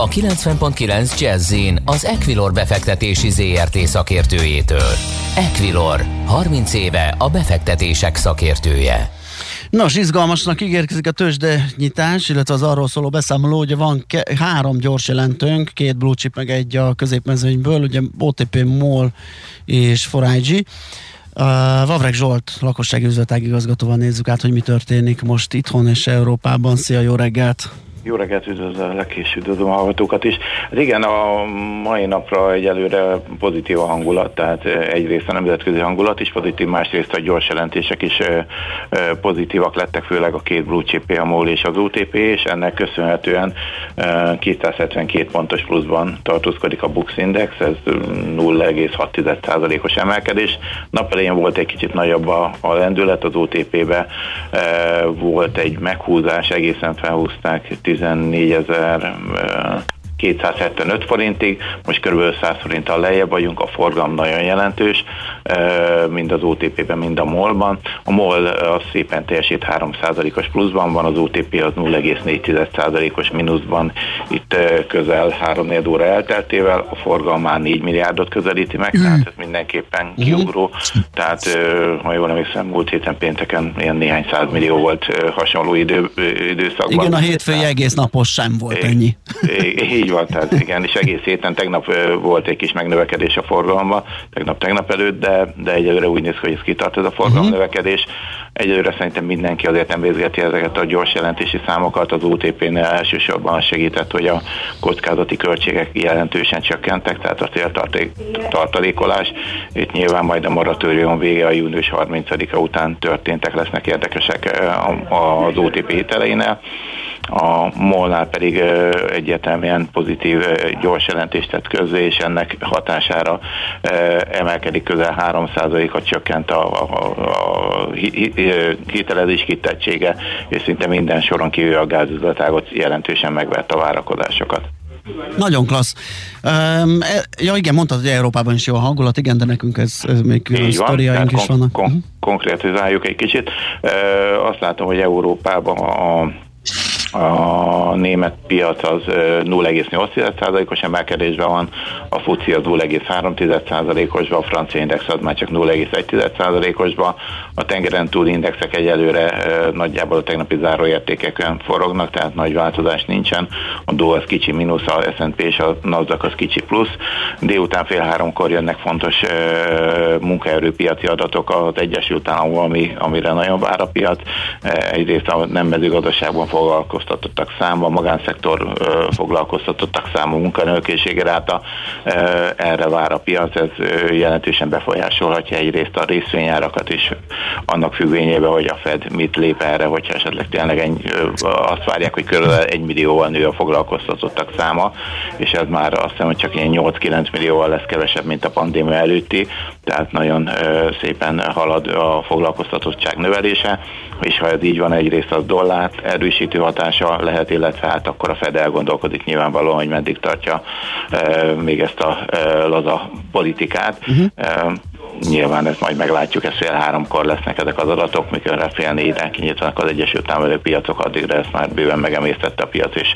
[SPEAKER 2] A 90.9 jazz az Equilor befektetési ZRT szakértőjétől. Equilor, 30 éve a befektetések szakértője.
[SPEAKER 5] Nos, izgalmasnak ígérkezik a tőzsde nyitás, illetve az arról szóló beszámoló, hogy van ke- három gyors jelentőnk, két blue chip meg egy a középmezőnyből, ugye OTP, MOL és Forágyi. Uh, Vavreg Zsolt, lakossági üzletág igazgatóval nézzük át, hogy mi történik most itthon és Európában. Szia, jó reggelt!
[SPEAKER 9] Jó reggelt, üdvözlök és üdvözlöm a hallgatókat is. Hát igen, a mai napra egyelőre pozitív a hangulat, tehát egyrészt a nemzetközi hangulat is pozitív, másrészt a gyors jelentések is pozitívak lettek, főleg a két blue chip, a MOL és az UTP, és ennek köszönhetően 272 pontos pluszban tartózkodik a Bux Index, ez 0,6%-os emelkedés. Nap elején volt egy kicsit nagyobb a, a lendület, az OTP-be volt egy meghúzás, egészen felhúzták 14 ezer 275 forintig, most kb. 100 forinttal lejjebb vagyunk, a forgalom nagyon jelentős, mind az OTP-ben, mind a MOL-ban. A MOL az szépen teljesít 3%-os pluszban van, az OTP az 0,4%-os mínuszban, itt közel 3 óra elteltével, a forgalom már 4 milliárdot közelíti meg, mm. tehát ez mindenképpen mhm. kiugró, tehát ha jól emlékszem, múlt héten pénteken ilyen néhány millió volt hasonló idő, időszakban.
[SPEAKER 5] Igen, a hétfői egész napos sem volt ennyi.
[SPEAKER 9] Így így van, tehát igen, és egész héten tegnap volt egy kis megnövekedés a forgalomba, tegnap-tegnap előtt, de, de egyelőre úgy néz ki, hogy ez kitart ez a forgalom uh-huh. növekedés. Egyelőre szerintem mindenki azért nem végzeti ezeket a gyors jelentési számokat, az UTP-nél elsősorban segített, hogy a kockázati költségek jelentősen csökkentek, tehát a tartalékolás. Itt nyilván majd a moratórium vége a június 30-a után történtek lesznek érdekesek az OTP hiteleinél. A molnál pedig egyértelműen pozitív gyors jelentést tett közzé, és ennek hatására emelkedik közel 3%-a csökkent a, a, a hitelezés kitettsége, és szinte minden soron kívül a gázüzletágot jelentősen megvett a várakozásokat.
[SPEAKER 5] Nagyon klassz. Um, ja igen, mondtad, hogy Európában is jó a hangulat, igen, de nekünk ez, ez még külön sztoriaink is kon- vannak. Kon-
[SPEAKER 9] uh-huh. Konkrétizáljuk egy kicsit. Uh, azt látom, hogy Európában a a német piac az 0,8%-os emelkedésben van, a FUCI az 0,3%-osban, a francia index az már csak 0,1%-osban, a tengeren túl indexek egyelőre nagyjából a tegnapi záróértékeken forognak, tehát nagy változás nincsen, a Dow az kicsi mínusz, a S&P és a Nasdaq az kicsi plusz, délután fél háromkor jönnek fontos munkaerőpiaci adatok az Egyesült Államokban, ami, amire nagyon vár a piac, egyrészt a nem mezőgazdaságban foglalkozó foglalkoztatottak száma, a magánszektor foglalkoztatottak száma, munkanőkészsége ráta, erre vár a piac, ez jelentősen befolyásolhatja egyrészt a részvényárakat is, annak függvényében, hogy a Fed mit lép erre, hogyha esetleg tényleg ennyi, azt várják, hogy körülbelül egy millióval nő a foglalkoztatottak száma, és ez már azt hiszem, hogy csak ilyen 8-9 millióval lesz kevesebb, mint a pandémia előtti, tehát nagyon szépen halad a foglalkoztatottság növelése, és ha ez így van, egyrészt az dollárt erősítő hatása lehet, illetve hát akkor a Fed elgondolkodik nyilvánvalóan, hogy meddig tartja e, még ezt a e, laza politikát. Uh-huh. Nyilván ezt majd meglátjuk, ez fél háromkor lesznek ezek az adatok, mikor fél négyre kinyitnak az Egyesült Államok piacok, addigra ezt már bőven megemésztette a piac, és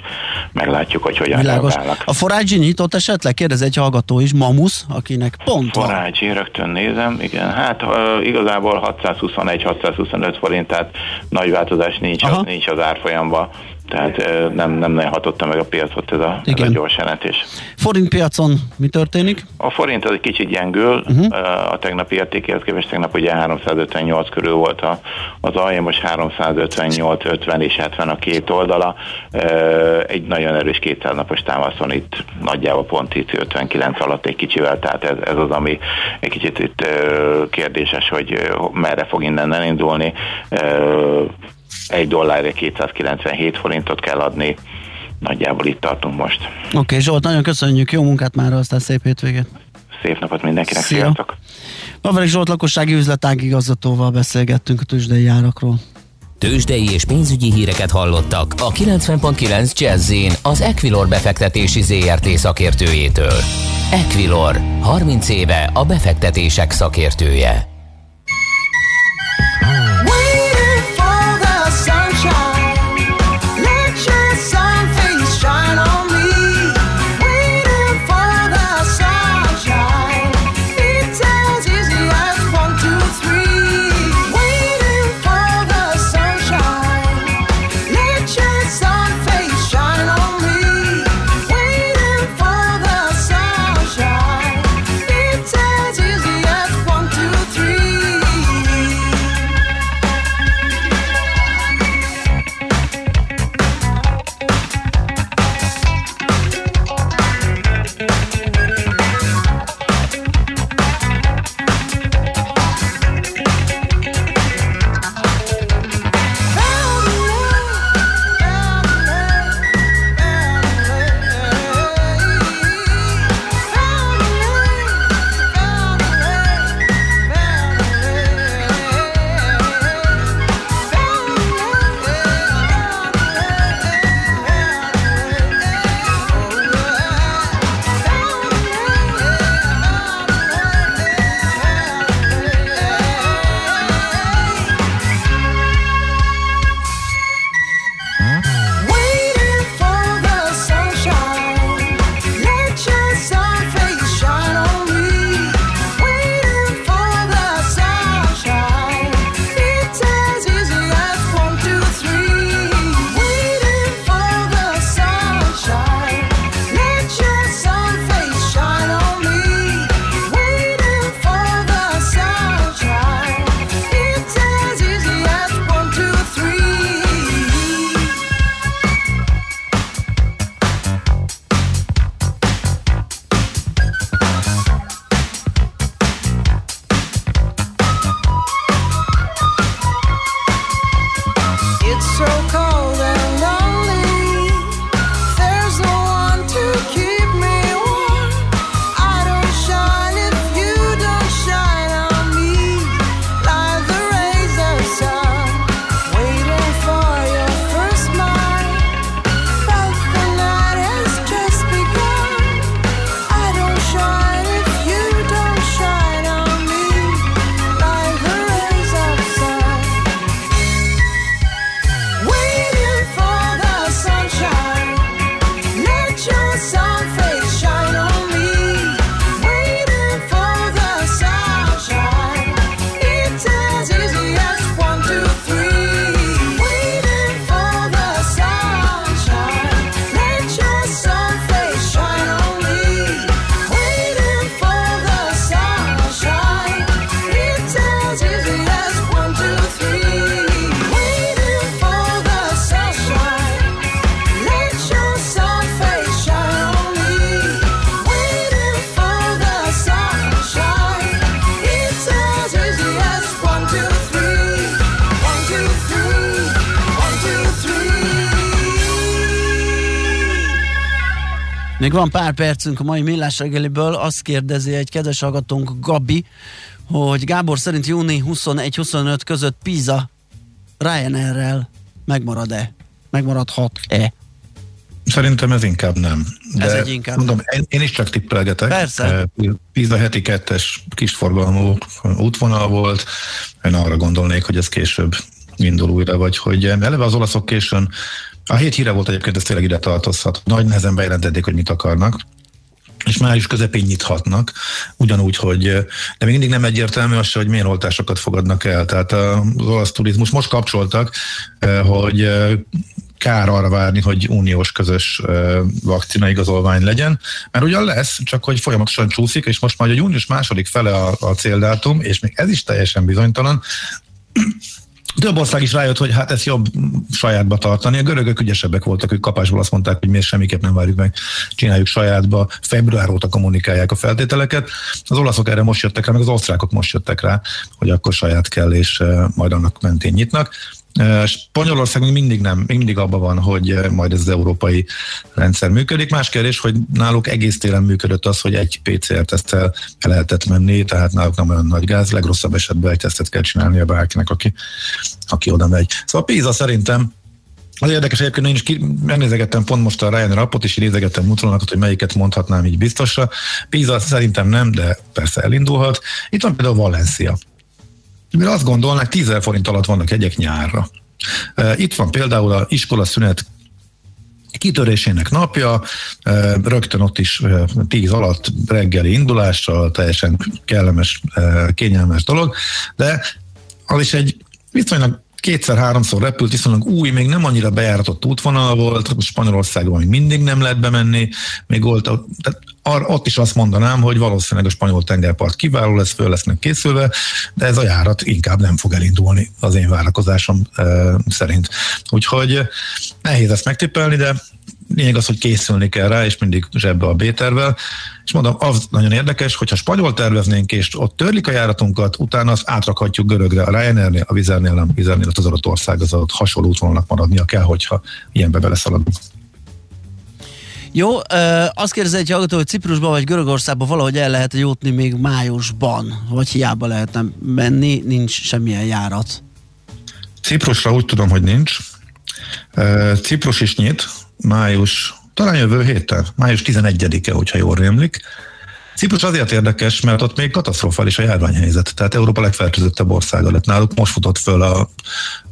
[SPEAKER 9] meglátjuk, hogy hogyan Világos. reagálnak.
[SPEAKER 5] A Forágyi nyitott esetleg? Kérdez egy hallgató is, Mamusz, akinek pont
[SPEAKER 9] Forágyi, rögtön nézem, igen, hát uh, igazából 621-625 forint, tehát nagy változás nincs, az, nincs az árfolyamban tehát nem, nem nagyon hatotta meg a piacot ez a, ez a gyors jelentés.
[SPEAKER 5] Forint piacon mi történik?
[SPEAKER 9] A forint az egy kicsit gyengül, uh-huh. a tegnapi értékéhez képest tegnap ugye 358 körül volt a, az alja, most 358, 50 és 70 a két oldala. Egy nagyon erős 200 napos támaszon itt nagyjából pont itt 59 alatt egy kicsivel, tehát ez, ez az, ami egy kicsit itt kérdéses, hogy merre fog innen elindulni egy dollárra 297 forintot kell adni, nagyjából itt tartunk most.
[SPEAKER 5] Oké, okay, Zsolt, nagyon köszönjük, jó munkát már, aztán szép hétvégét.
[SPEAKER 9] Szép napot mindenkinek, Szia. sziasztok!
[SPEAKER 5] Pavarik Zsolt lakossági üzletág igazgatóval beszélgettünk a tőzsdei árakról.
[SPEAKER 2] Tőzsdei és pénzügyi híreket hallottak a 90.9 jazz az Equilor befektetési ZRT szakértőjétől. Equilor, 30 éve a befektetések szakértője.
[SPEAKER 5] Van pár percünk a mai millás reggeliből. Azt kérdezi egy kedves hallgatónk Gabi, hogy Gábor szerint júni 21-25 között Pisa Ryanair-rel megmarad-e? Megmaradhat-e?
[SPEAKER 6] Szerintem ez inkább nem.
[SPEAKER 5] De ez egy inkább.
[SPEAKER 6] Mondom, én, én is csak tippelgetek.
[SPEAKER 5] Persze.
[SPEAKER 6] Pisa heti kettes kisforgalmú útvonal volt. Én arra gondolnék, hogy ez később indul újra, vagy hogy eleve az olaszok későn a hét híre volt egyébként, ez tényleg ide tartozhat. Nagy nehezen bejelentették, hogy mit akarnak és május közepén nyithatnak, ugyanúgy, hogy de még mindig nem egyértelmű az, hogy milyen oltásokat fogadnak el. Tehát az olasz turizmus most kapcsoltak, hogy kár arra várni, hogy uniós közös vakcina igazolvány legyen, mert ugyan lesz, csak hogy folyamatosan csúszik, és most már a június második fele a, a céldátum, és még ez is teljesen bizonytalan, több ország is rájött, hogy hát ez jobb sajátba tartani. A görögök ügyesebbek voltak, ők kapásból azt mondták, hogy miért semmiképp nem várjuk meg, csináljuk sajátba. Február óta kommunikálják a feltételeket. Az olaszok erre most jöttek rá, meg az osztrákok most jöttek rá, hogy akkor saját kell, és majd annak mentén nyitnak. Spanyolország még mindig nem, még mindig abban van, hogy majd ez az európai rendszer működik. Más kérdés, hogy náluk egész télen működött az, hogy egy PCR-tesztel el lehetett menni, tehát náluk nem olyan nagy gáz, legrosszabb esetben egy tesztet kell csinálni a bárkinek, aki, aki oda megy. Szóval Pisa szerintem az érdekes egyébként, én is megnézegettem pont most a Ryanair appot, és nézegettem útvonalakat, hogy melyiket mondhatnám így biztosra. Pisa szerintem nem, de persze elindulhat. Itt van például Valencia mert azt gondolnák, 10 forint alatt vannak egyek nyárra. Itt van például a iskola szünet kitörésének napja, rögtön ott is 10 alatt reggeli indulással, teljesen kellemes, kényelmes dolog, de az is egy viszonylag kétszer-háromszor repült, viszonylag új, még nem annyira bejáratott útvonal volt, Spanyolországban még mindig nem lehet bemenni, még volt, tehát ar, ott is azt mondanám, hogy valószínűleg a spanyol tengerpart kiváló lesz, föl lesznek készülve, de ez a járat inkább nem fog elindulni az én várakozásom e, szerint. Úgyhogy nehéz ezt megtippelni, de lényeg az, hogy készülni kell rá, és mindig zsebbe a B-tervel. És mondom, az nagyon érdekes, hogyha spanyol terveznénk, és ott törlik a járatunkat, utána azt átrakhatjuk görögre, a Ryanairnél, a Vizernél, nem Vizernél, az adott ország, az ott hasonló útvonalnak maradnia kell, hogyha ilyenbe beleszaladunk.
[SPEAKER 5] Jó, azt kérdezi egy hallgató, hogy Ciprusban vagy Görögországban valahogy el lehet jutni még májusban, vagy hiába lehetne menni, nincs semmilyen járat.
[SPEAKER 6] Ciprusra úgy tudom, hogy nincs. Ciprus is nyit, május, talán jövő héten, május 11-e, hogyha jól rémlik. Ciprus azért érdekes, mert ott még katasztrofális a járványhelyzet. Tehát Európa legfertőzöttebb országa lett náluk. Most futott föl a,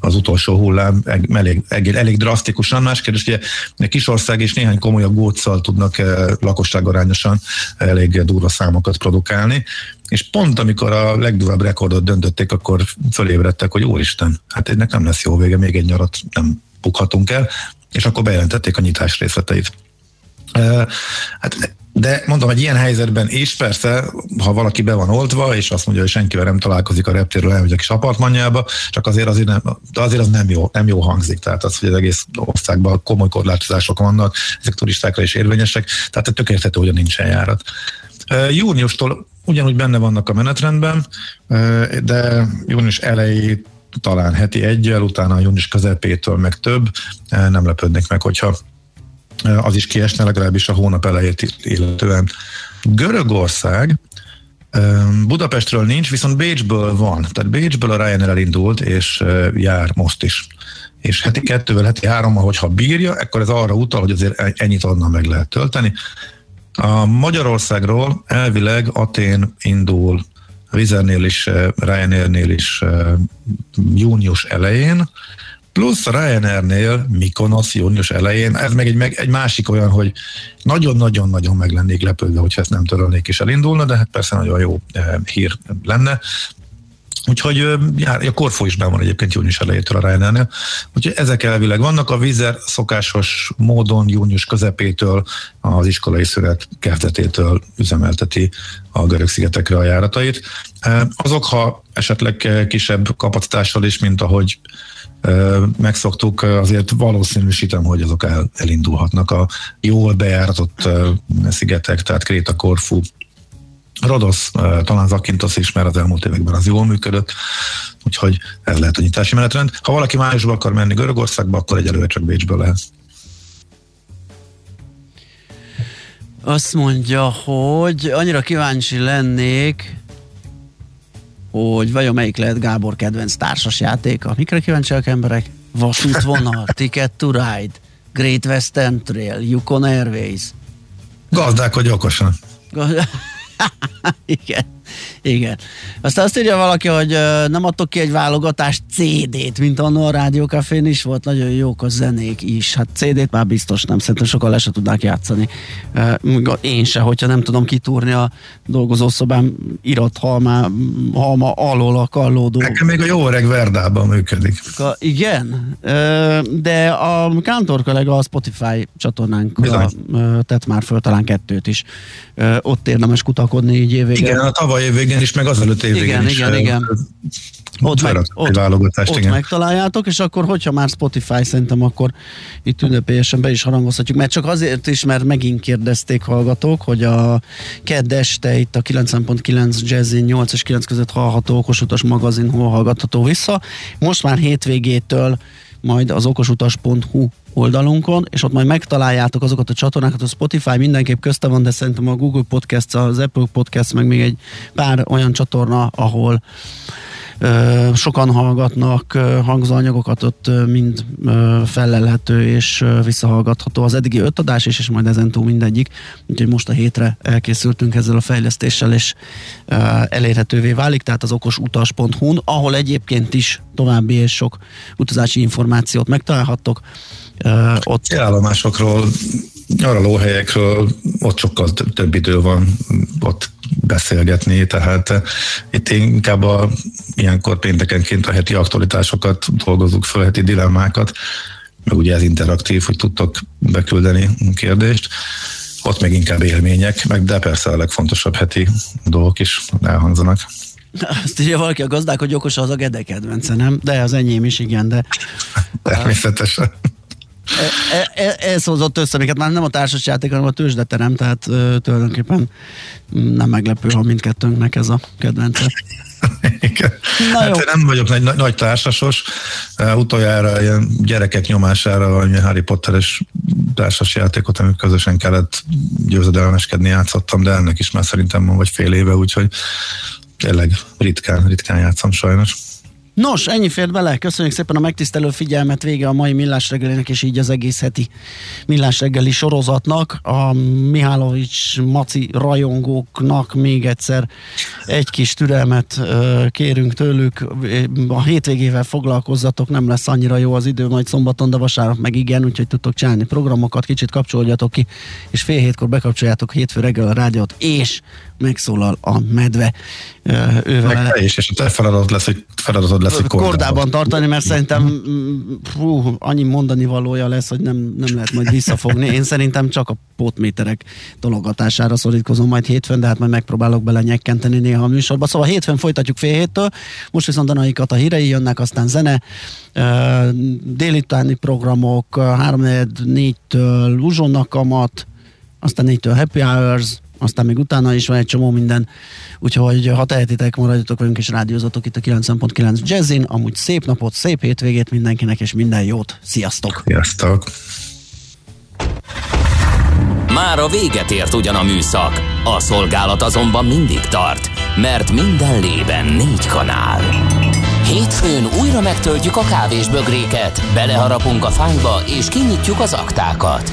[SPEAKER 6] az utolsó hullám elég, elég, elég drasztikusan. Más kérdés, ugye egy kis ország és néhány komolyabb góccal tudnak eh, lakosságarányosan elég durva számokat produkálni. És pont amikor a legdurvább rekordot döntötték, akkor fölébredtek, hogy úristen, hát ennek nem lesz jó vége, még egy nyarat nem bukhatunk el, és akkor bejelentették a nyitás részleteit. Hát, de mondom, hogy ilyen helyzetben is persze, ha valaki be van oltva, és azt mondja, hogy senkivel nem találkozik a reptéről, elmegy a kis apartmanjába, csak azért, azért, nem, de azért az nem jó, nem jó hangzik. Tehát az, hogy az egész országban komoly korlátozások vannak, ezek turistákra is érvényesek, tehát tök érthető, hogy nincsen járat. Júniustól ugyanúgy benne vannak a menetrendben, de június elejét talán heti egyel, utána a június közepétől meg több, nem lepődnek meg, hogyha az is kiesne legalábbis a hónap elejét illetően. Görögország Budapestről nincs, viszont Bécsből van. Tehát Bécsből a Ryanair elindult, és jár most is. És heti kettővel, heti hárommal, hogyha bírja, akkor ez arra utal, hogy azért ennyit onnan meg lehet tölteni. A Magyarországról elvileg Atén indul Vizernél is, Ryanairnél is június elején, Plusz Ryanairnél Mikonos június elején, ez meg egy, meg egy másik olyan, hogy nagyon-nagyon-nagyon meg lennék lepődve, hogyha ezt nem törölnék és elindulna, de hát persze nagyon jó eh, hír lenne. Úgyhogy jár, a Korfó is be van egyébként június elejétől a Ryanairnél. Úgyhogy ezek elvileg vannak. A Vizer szokásos módon június közepétől az iskolai szület kezdetétől üzemelteti a görög szigetekre a járatait. Azok, ha esetleg kisebb kapacitással is, mint ahogy megszoktuk, azért valószínűsítem, hogy azok el, elindulhatnak a jól bejáratott szigetek, tehát Kréta, Korfu, Rodosz, talán Zakintos is, mert az elmúlt években az jól működött, úgyhogy ez lehet a nyitási menetrend. Ha valaki májusban akar menni Görögországba, akkor egyelőre csak Bécsből lehet.
[SPEAKER 5] Azt mondja, hogy annyira kíváncsi lennék, hogy vajon melyik lehet Gábor kedvenc társas játéka. Mikre kíváncsiak emberek? Vasútvonal, Ticket to Ride, Great Western Trail, Yukon Airways.
[SPEAKER 6] Gazdálkodj okosan.
[SPEAKER 5] Igen. Igen. Aztán azt írja valaki, hogy nem adtok ki egy válogatás CD-t, mint annó a Rádiókafén is volt, nagyon jók a zenék is. Hát CD-t már biztos nem, szerintem sokan le se tudnák játszani. Én se, hogyha nem tudom kitúrni a dolgozószobám írott halma, alól a kallódó.
[SPEAKER 6] Nekem még a jó öreg Verdában működik.
[SPEAKER 5] Ka, igen, de a Kántor kollega a Spotify csatornánkra tett már föl talán kettőt is. Ott érdemes kutakodni így évvégén.
[SPEAKER 6] Igen, a tavaly évvégén is, meg azelőtt évvégén
[SPEAKER 5] igen,
[SPEAKER 6] is.
[SPEAKER 5] Igen, igen,
[SPEAKER 6] Ott, meg, ott, ott
[SPEAKER 5] igen. megtaláljátok, és akkor, hogyha már Spotify szerintem, akkor itt ünnepélyesen be is harangozhatjuk, mert csak azért is, mert megint kérdezték hallgatók, hogy a kedd este itt a 9.9 Jazzin 8 és 9 között hallható okosutas magazin hol hallgatható vissza. Most már hétvégétől majd az okosutas.hu oldalunkon, és ott majd megtaláljátok azokat a csatornákat, a Spotify mindenképp közte van, de szerintem a Google Podcast, az Apple Podcast, meg még egy pár olyan csatorna, ahol sokan hallgatnak hangzóanyagokat, ott mind felelhető és visszahallgatható az eddigi öt adás is, és majd ezentúl mindegyik. Úgyhogy most a hétre elkészültünk ezzel a fejlesztéssel, és elérhetővé válik, tehát az okosutas.hu-n, ahol egyébként is további és sok utazási információt megtalálhattok.
[SPEAKER 6] Ott... Állomásokról, arra lóhelyekről ott sokkal több idő van ott beszélgetni, tehát eh, itt inkább a, ilyenkor péntekenként a heti aktualitásokat dolgozunk föl, heti dilemmákat, meg ugye ez interaktív, hogy tudtok beküldeni kérdést, ott meg inkább élmények, meg de persze a legfontosabb heti dolgok is elhangzanak.
[SPEAKER 5] Azt írja valaki a gazdák, hogy okos az a gede kedvence, nem? De az enyém is, igen, de...
[SPEAKER 6] Természetesen.
[SPEAKER 5] E, e, e, ez hozott össze minket, már nem a társas játék, hanem a tőzsdeterem, tehát ö, tulajdonképpen nem meglepő, ha mindkettőnknek ez a kedvence.
[SPEAKER 6] Na hát jó. nem vagyok nagy, nagy társasos, uh, utoljára ilyen gyerekek nyomására valami Harry Potteres társas játékot, amit közösen kellett győzedelmeskedni játszottam, de ennek is már szerintem van vagy fél éve, úgyhogy tényleg ritkán, ritkán játszom sajnos.
[SPEAKER 5] Nos, ennyi fért bele. Köszönjük szépen a megtisztelő figyelmet. Vége a mai Millás reggelinek, és így az egész heti Millás reggeli sorozatnak. A Mihálovics Maci rajongóknak még egyszer egy kis türelmet kérünk tőlük. A hétvégével foglalkozzatok, nem lesz annyira jó az idő, majd szombaton, de vasárnap meg igen, úgyhogy tudtok csinálni programokat, kicsit kapcsoljatok ki, és fél hétkor bekapcsoljátok hétfő reggel a rádiót, és megszólal a medve.
[SPEAKER 6] Ővel Meg te is, és a te feladat lesz, hogy feladatod lesz, hogy
[SPEAKER 5] kordában. kordában tartani, mert szerintem hú, annyi mondani valója lesz, hogy nem, nem lehet majd visszafogni. Én szerintem csak a pótméterek dologatására szorítkozom majd hétfőn, de hát majd megpróbálok bele nyekkenteni néha a műsorba. Szóval hétfőn folytatjuk fél héttől, most viszont a a hírei jönnek, aztán zene, délutáni programok, 3-4-től uzsonnakamat, aztán 4-től happy hours, aztán még utána is van egy csomó minden, úgyhogy ha tehetitek, maradjatok velünk és rádiózatok itt a 9.9 Jazzin, amúgy szép napot, szép hétvégét mindenkinek, és minden jót, sziasztok!
[SPEAKER 6] Sziasztok!
[SPEAKER 2] Már a véget ért ugyan a műszak, a szolgálat azonban mindig tart, mert minden lében négy kanál. Hétfőn újra megtöltjük a kávés bögréket, beleharapunk a fányba és kinyitjuk az aktákat.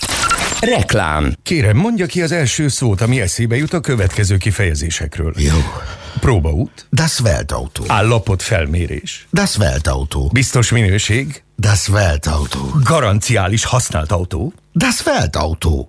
[SPEAKER 2] Reklám.
[SPEAKER 10] Kérem, mondja ki az első szót, ami eszébe jut a következő kifejezésekről.
[SPEAKER 11] Jó.
[SPEAKER 10] Próbaút.
[SPEAKER 11] Das Weltauto.
[SPEAKER 10] Állapot felmérés.
[SPEAKER 11] Das Weltauto.
[SPEAKER 10] Biztos minőség.
[SPEAKER 11] Das Weltauto.
[SPEAKER 10] Garanciális használt autó.
[SPEAKER 11] Das Weltauto.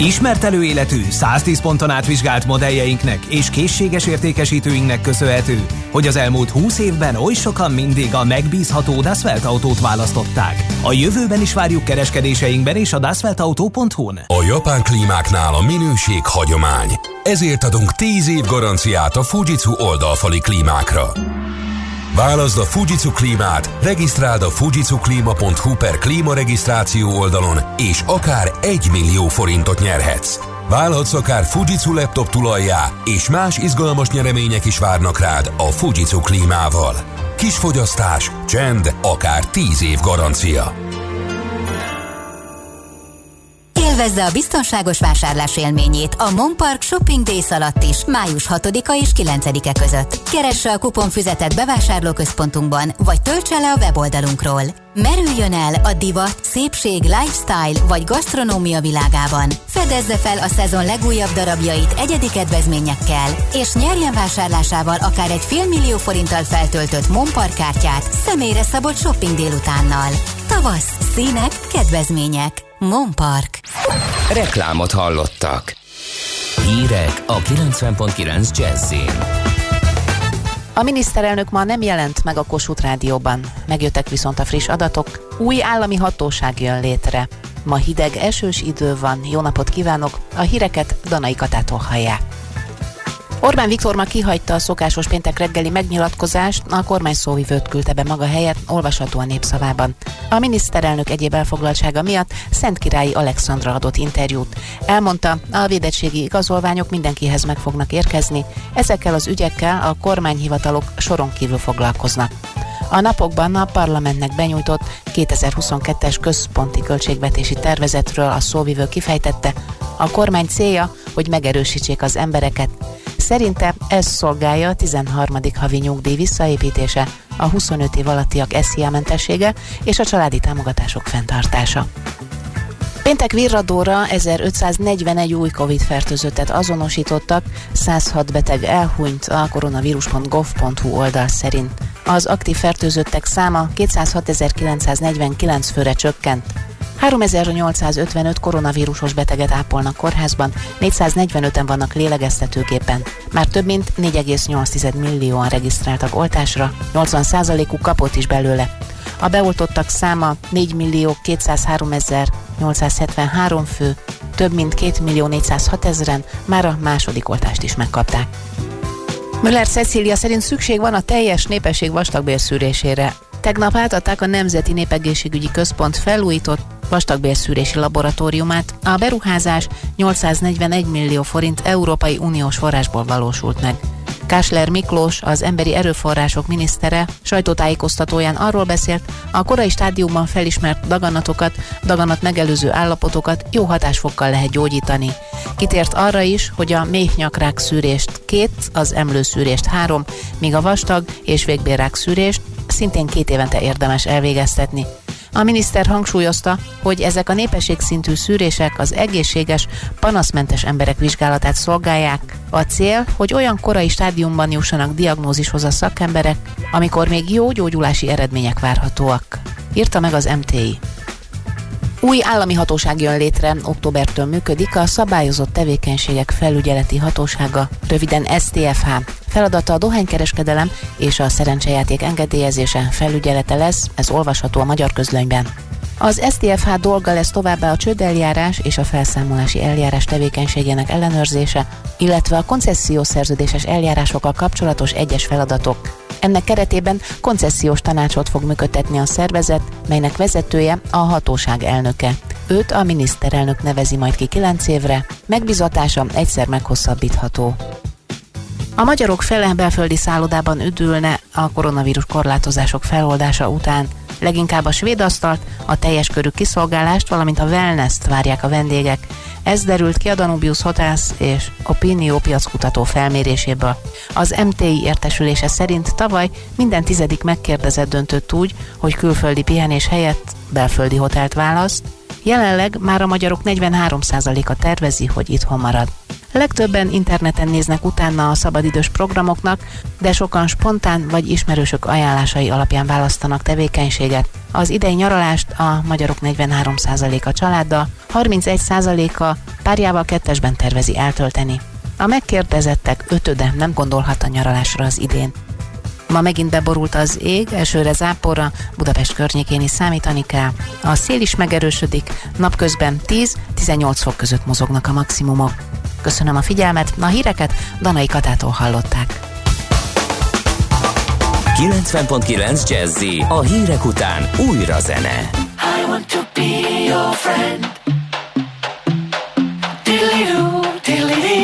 [SPEAKER 12] Ismert előéletű, 110 ponton átvizsgált modelljeinknek és készséges értékesítőinknek köszönhető, hogy az elmúlt 20 évben oly sokan mindig a megbízható Dasvelt autót választották. A jövőben is várjuk kereskedéseinkben és a dasveltauto.hu-n.
[SPEAKER 13] A japán klímáknál a minőség hagyomány. Ezért adunk 10 év garanciát a Fujitsu oldalfali klímákra. Válaszd a Fujitsu klímát, regisztráld a fujitsuklima.hu per klímaregisztráció oldalon, és akár 1 millió forintot nyerhetsz. Válhatsz akár Fujitsu laptop tulajjá, és más izgalmas nyeremények is várnak rád a Fujitsu klímával. Kis fogyasztás, csend, akár 10 év garancia.
[SPEAKER 7] Élvezze a biztonságos vásárlás élményét a Monpark Shopping Days alatt is, május 6-a és 9-e között. Keresse a kuponfüzetet bevásárlóközpontunkban, vagy töltse le a weboldalunkról. Merüljön el a divat, szépség, lifestyle vagy gasztronómia világában. Fedezze fel a szezon legújabb darabjait egyedi kedvezményekkel, és nyerjen vásárlásával akár egy félmillió forinttal feltöltött Monpark kártyát személyre szabott shopping délutánnal. Tavasz, színek, kedvezmények. Monpark.
[SPEAKER 2] Reklámot hallottak. Hírek a 90.9 Jazzin.
[SPEAKER 1] A miniszterelnök ma nem jelent meg a Kossuth Rádióban. Megjöttek viszont a friss adatok. Új állami hatóság jön létre. Ma hideg, esős idő van. Jó napot kívánok! A híreket Danai Katától hallják. Orbán Viktor ma kihagyta a szokásos péntek reggeli megnyilatkozást, a kormány szóvivőt küldte be maga helyett, olvasható a népszavában. A miniszterelnök egyéb elfoglaltsága miatt Szent Királyi Alexandra adott interjút. Elmondta, a védettségi igazolványok mindenkihez meg fognak érkezni, ezekkel az ügyekkel a kormányhivatalok soron kívül foglalkoznak. A napokban a parlamentnek benyújtott 2022-es központi költségvetési tervezetről a szóvivő kifejtette, a kormány célja, hogy megerősítsék az embereket, Szerinte ez szolgálja a 13. havi nyugdíj visszaépítése, a 25 év alattiak SZIA mentessége és a családi támogatások fenntartása. Péntek virradóra 1541 új Covid fertőzöttet azonosítottak, 106 beteg elhunyt a koronavírus.gov.hu oldal szerint. Az aktív fertőzöttek száma 206.949 főre csökkent. 3855 koronavírusos beteget ápolnak kórházban, 445-en vannak lélegeztetőképpen. Már több mint 4,8 millióan regisztráltak oltásra, 80%-uk kapott is belőle. A beoltottak száma 4 millió 203 873 fő, több mint 2 millió 406 ezeren már a második oltást is megkapták. Müller Cecília szerint szükség van a teljes népesség vastagbérszűrésére. Tegnap átadták a Nemzeti Népegészségügyi Központ felújított vastagbérszűrési laboratóriumát. A beruházás 841 millió forint Európai Uniós forrásból valósult meg. Kásler Miklós, az emberi erőforrások minisztere sajtótájékoztatóján arról beszélt, a korai stádiumban felismert daganatokat, daganat megelőző állapotokat jó hatásfokkal lehet gyógyítani. Kitért arra is, hogy a méhnyakrák szűrést két, az emlőszűrést három, míg a vastag és végbérrák szűrést szintén két évente érdemes elvégeztetni. A miniszter hangsúlyozta, hogy ezek a népességszintű szűrések az egészséges, panaszmentes emberek vizsgálatát szolgálják. A cél, hogy olyan korai stádiumban jussanak diagnózishoz a szakemberek, amikor még jó gyógyulási eredmények várhatóak. Írta meg az MTI. Új állami hatóság jön létre, októbertől működik a Szabályozott Tevékenységek Felügyeleti Hatósága, röviden STFH. Feladata a dohánykereskedelem és a szerencsejáték engedélyezése felügyelete lesz, ez olvasható a magyar közlönyben. Az STFH dolga lesz továbbá a csődeljárás és a felszámolási eljárás tevékenységének ellenőrzése, illetve a koncesziós szerződéses eljárásokkal kapcsolatos egyes feladatok. Ennek keretében koncesziós tanácsot fog működtetni a szervezet, melynek vezetője a hatóság elnöke. Őt a miniszterelnök nevezi majd ki 9 évre, megbizatása egyszer meghosszabbítható. A magyarok fele belföldi szállodában üdülne a koronavírus korlátozások feloldása után. Leginkább a svéd asztalt, a teljes körű kiszolgálást, valamint a wellness-t várják a vendégek. Ez derült ki a Danubius Hotels és Opinio piackutató felméréséből. Az MTI értesülése szerint tavaly minden tizedik megkérdezett döntött úgy, hogy külföldi pihenés helyett belföldi hotelt választ, jelenleg már a magyarok 43%-a tervezi, hogy itthon marad. Legtöbben interneten néznek utána a szabadidős programoknak, de sokan spontán vagy ismerősök ajánlásai alapján választanak tevékenységet. Az idei nyaralást a magyarok 43%-a családdal, 31%-a Párjával kettesben tervezi eltölteni. A megkérdezettek ötöde nem gondolhat a nyaralásra az idén. Ma megint beborult az ég, elsőre záporra, Budapest környékén is számítani kell. A szél is megerősödik, napközben 10-18 fok között mozognak a maximumok. Köszönöm a figyelmet, a híreket Danai Katától hallották.
[SPEAKER 2] 90.9 Jazzy a hírek után újra zene.
[SPEAKER 14] I want to be your friend. Dilidu, dilidi.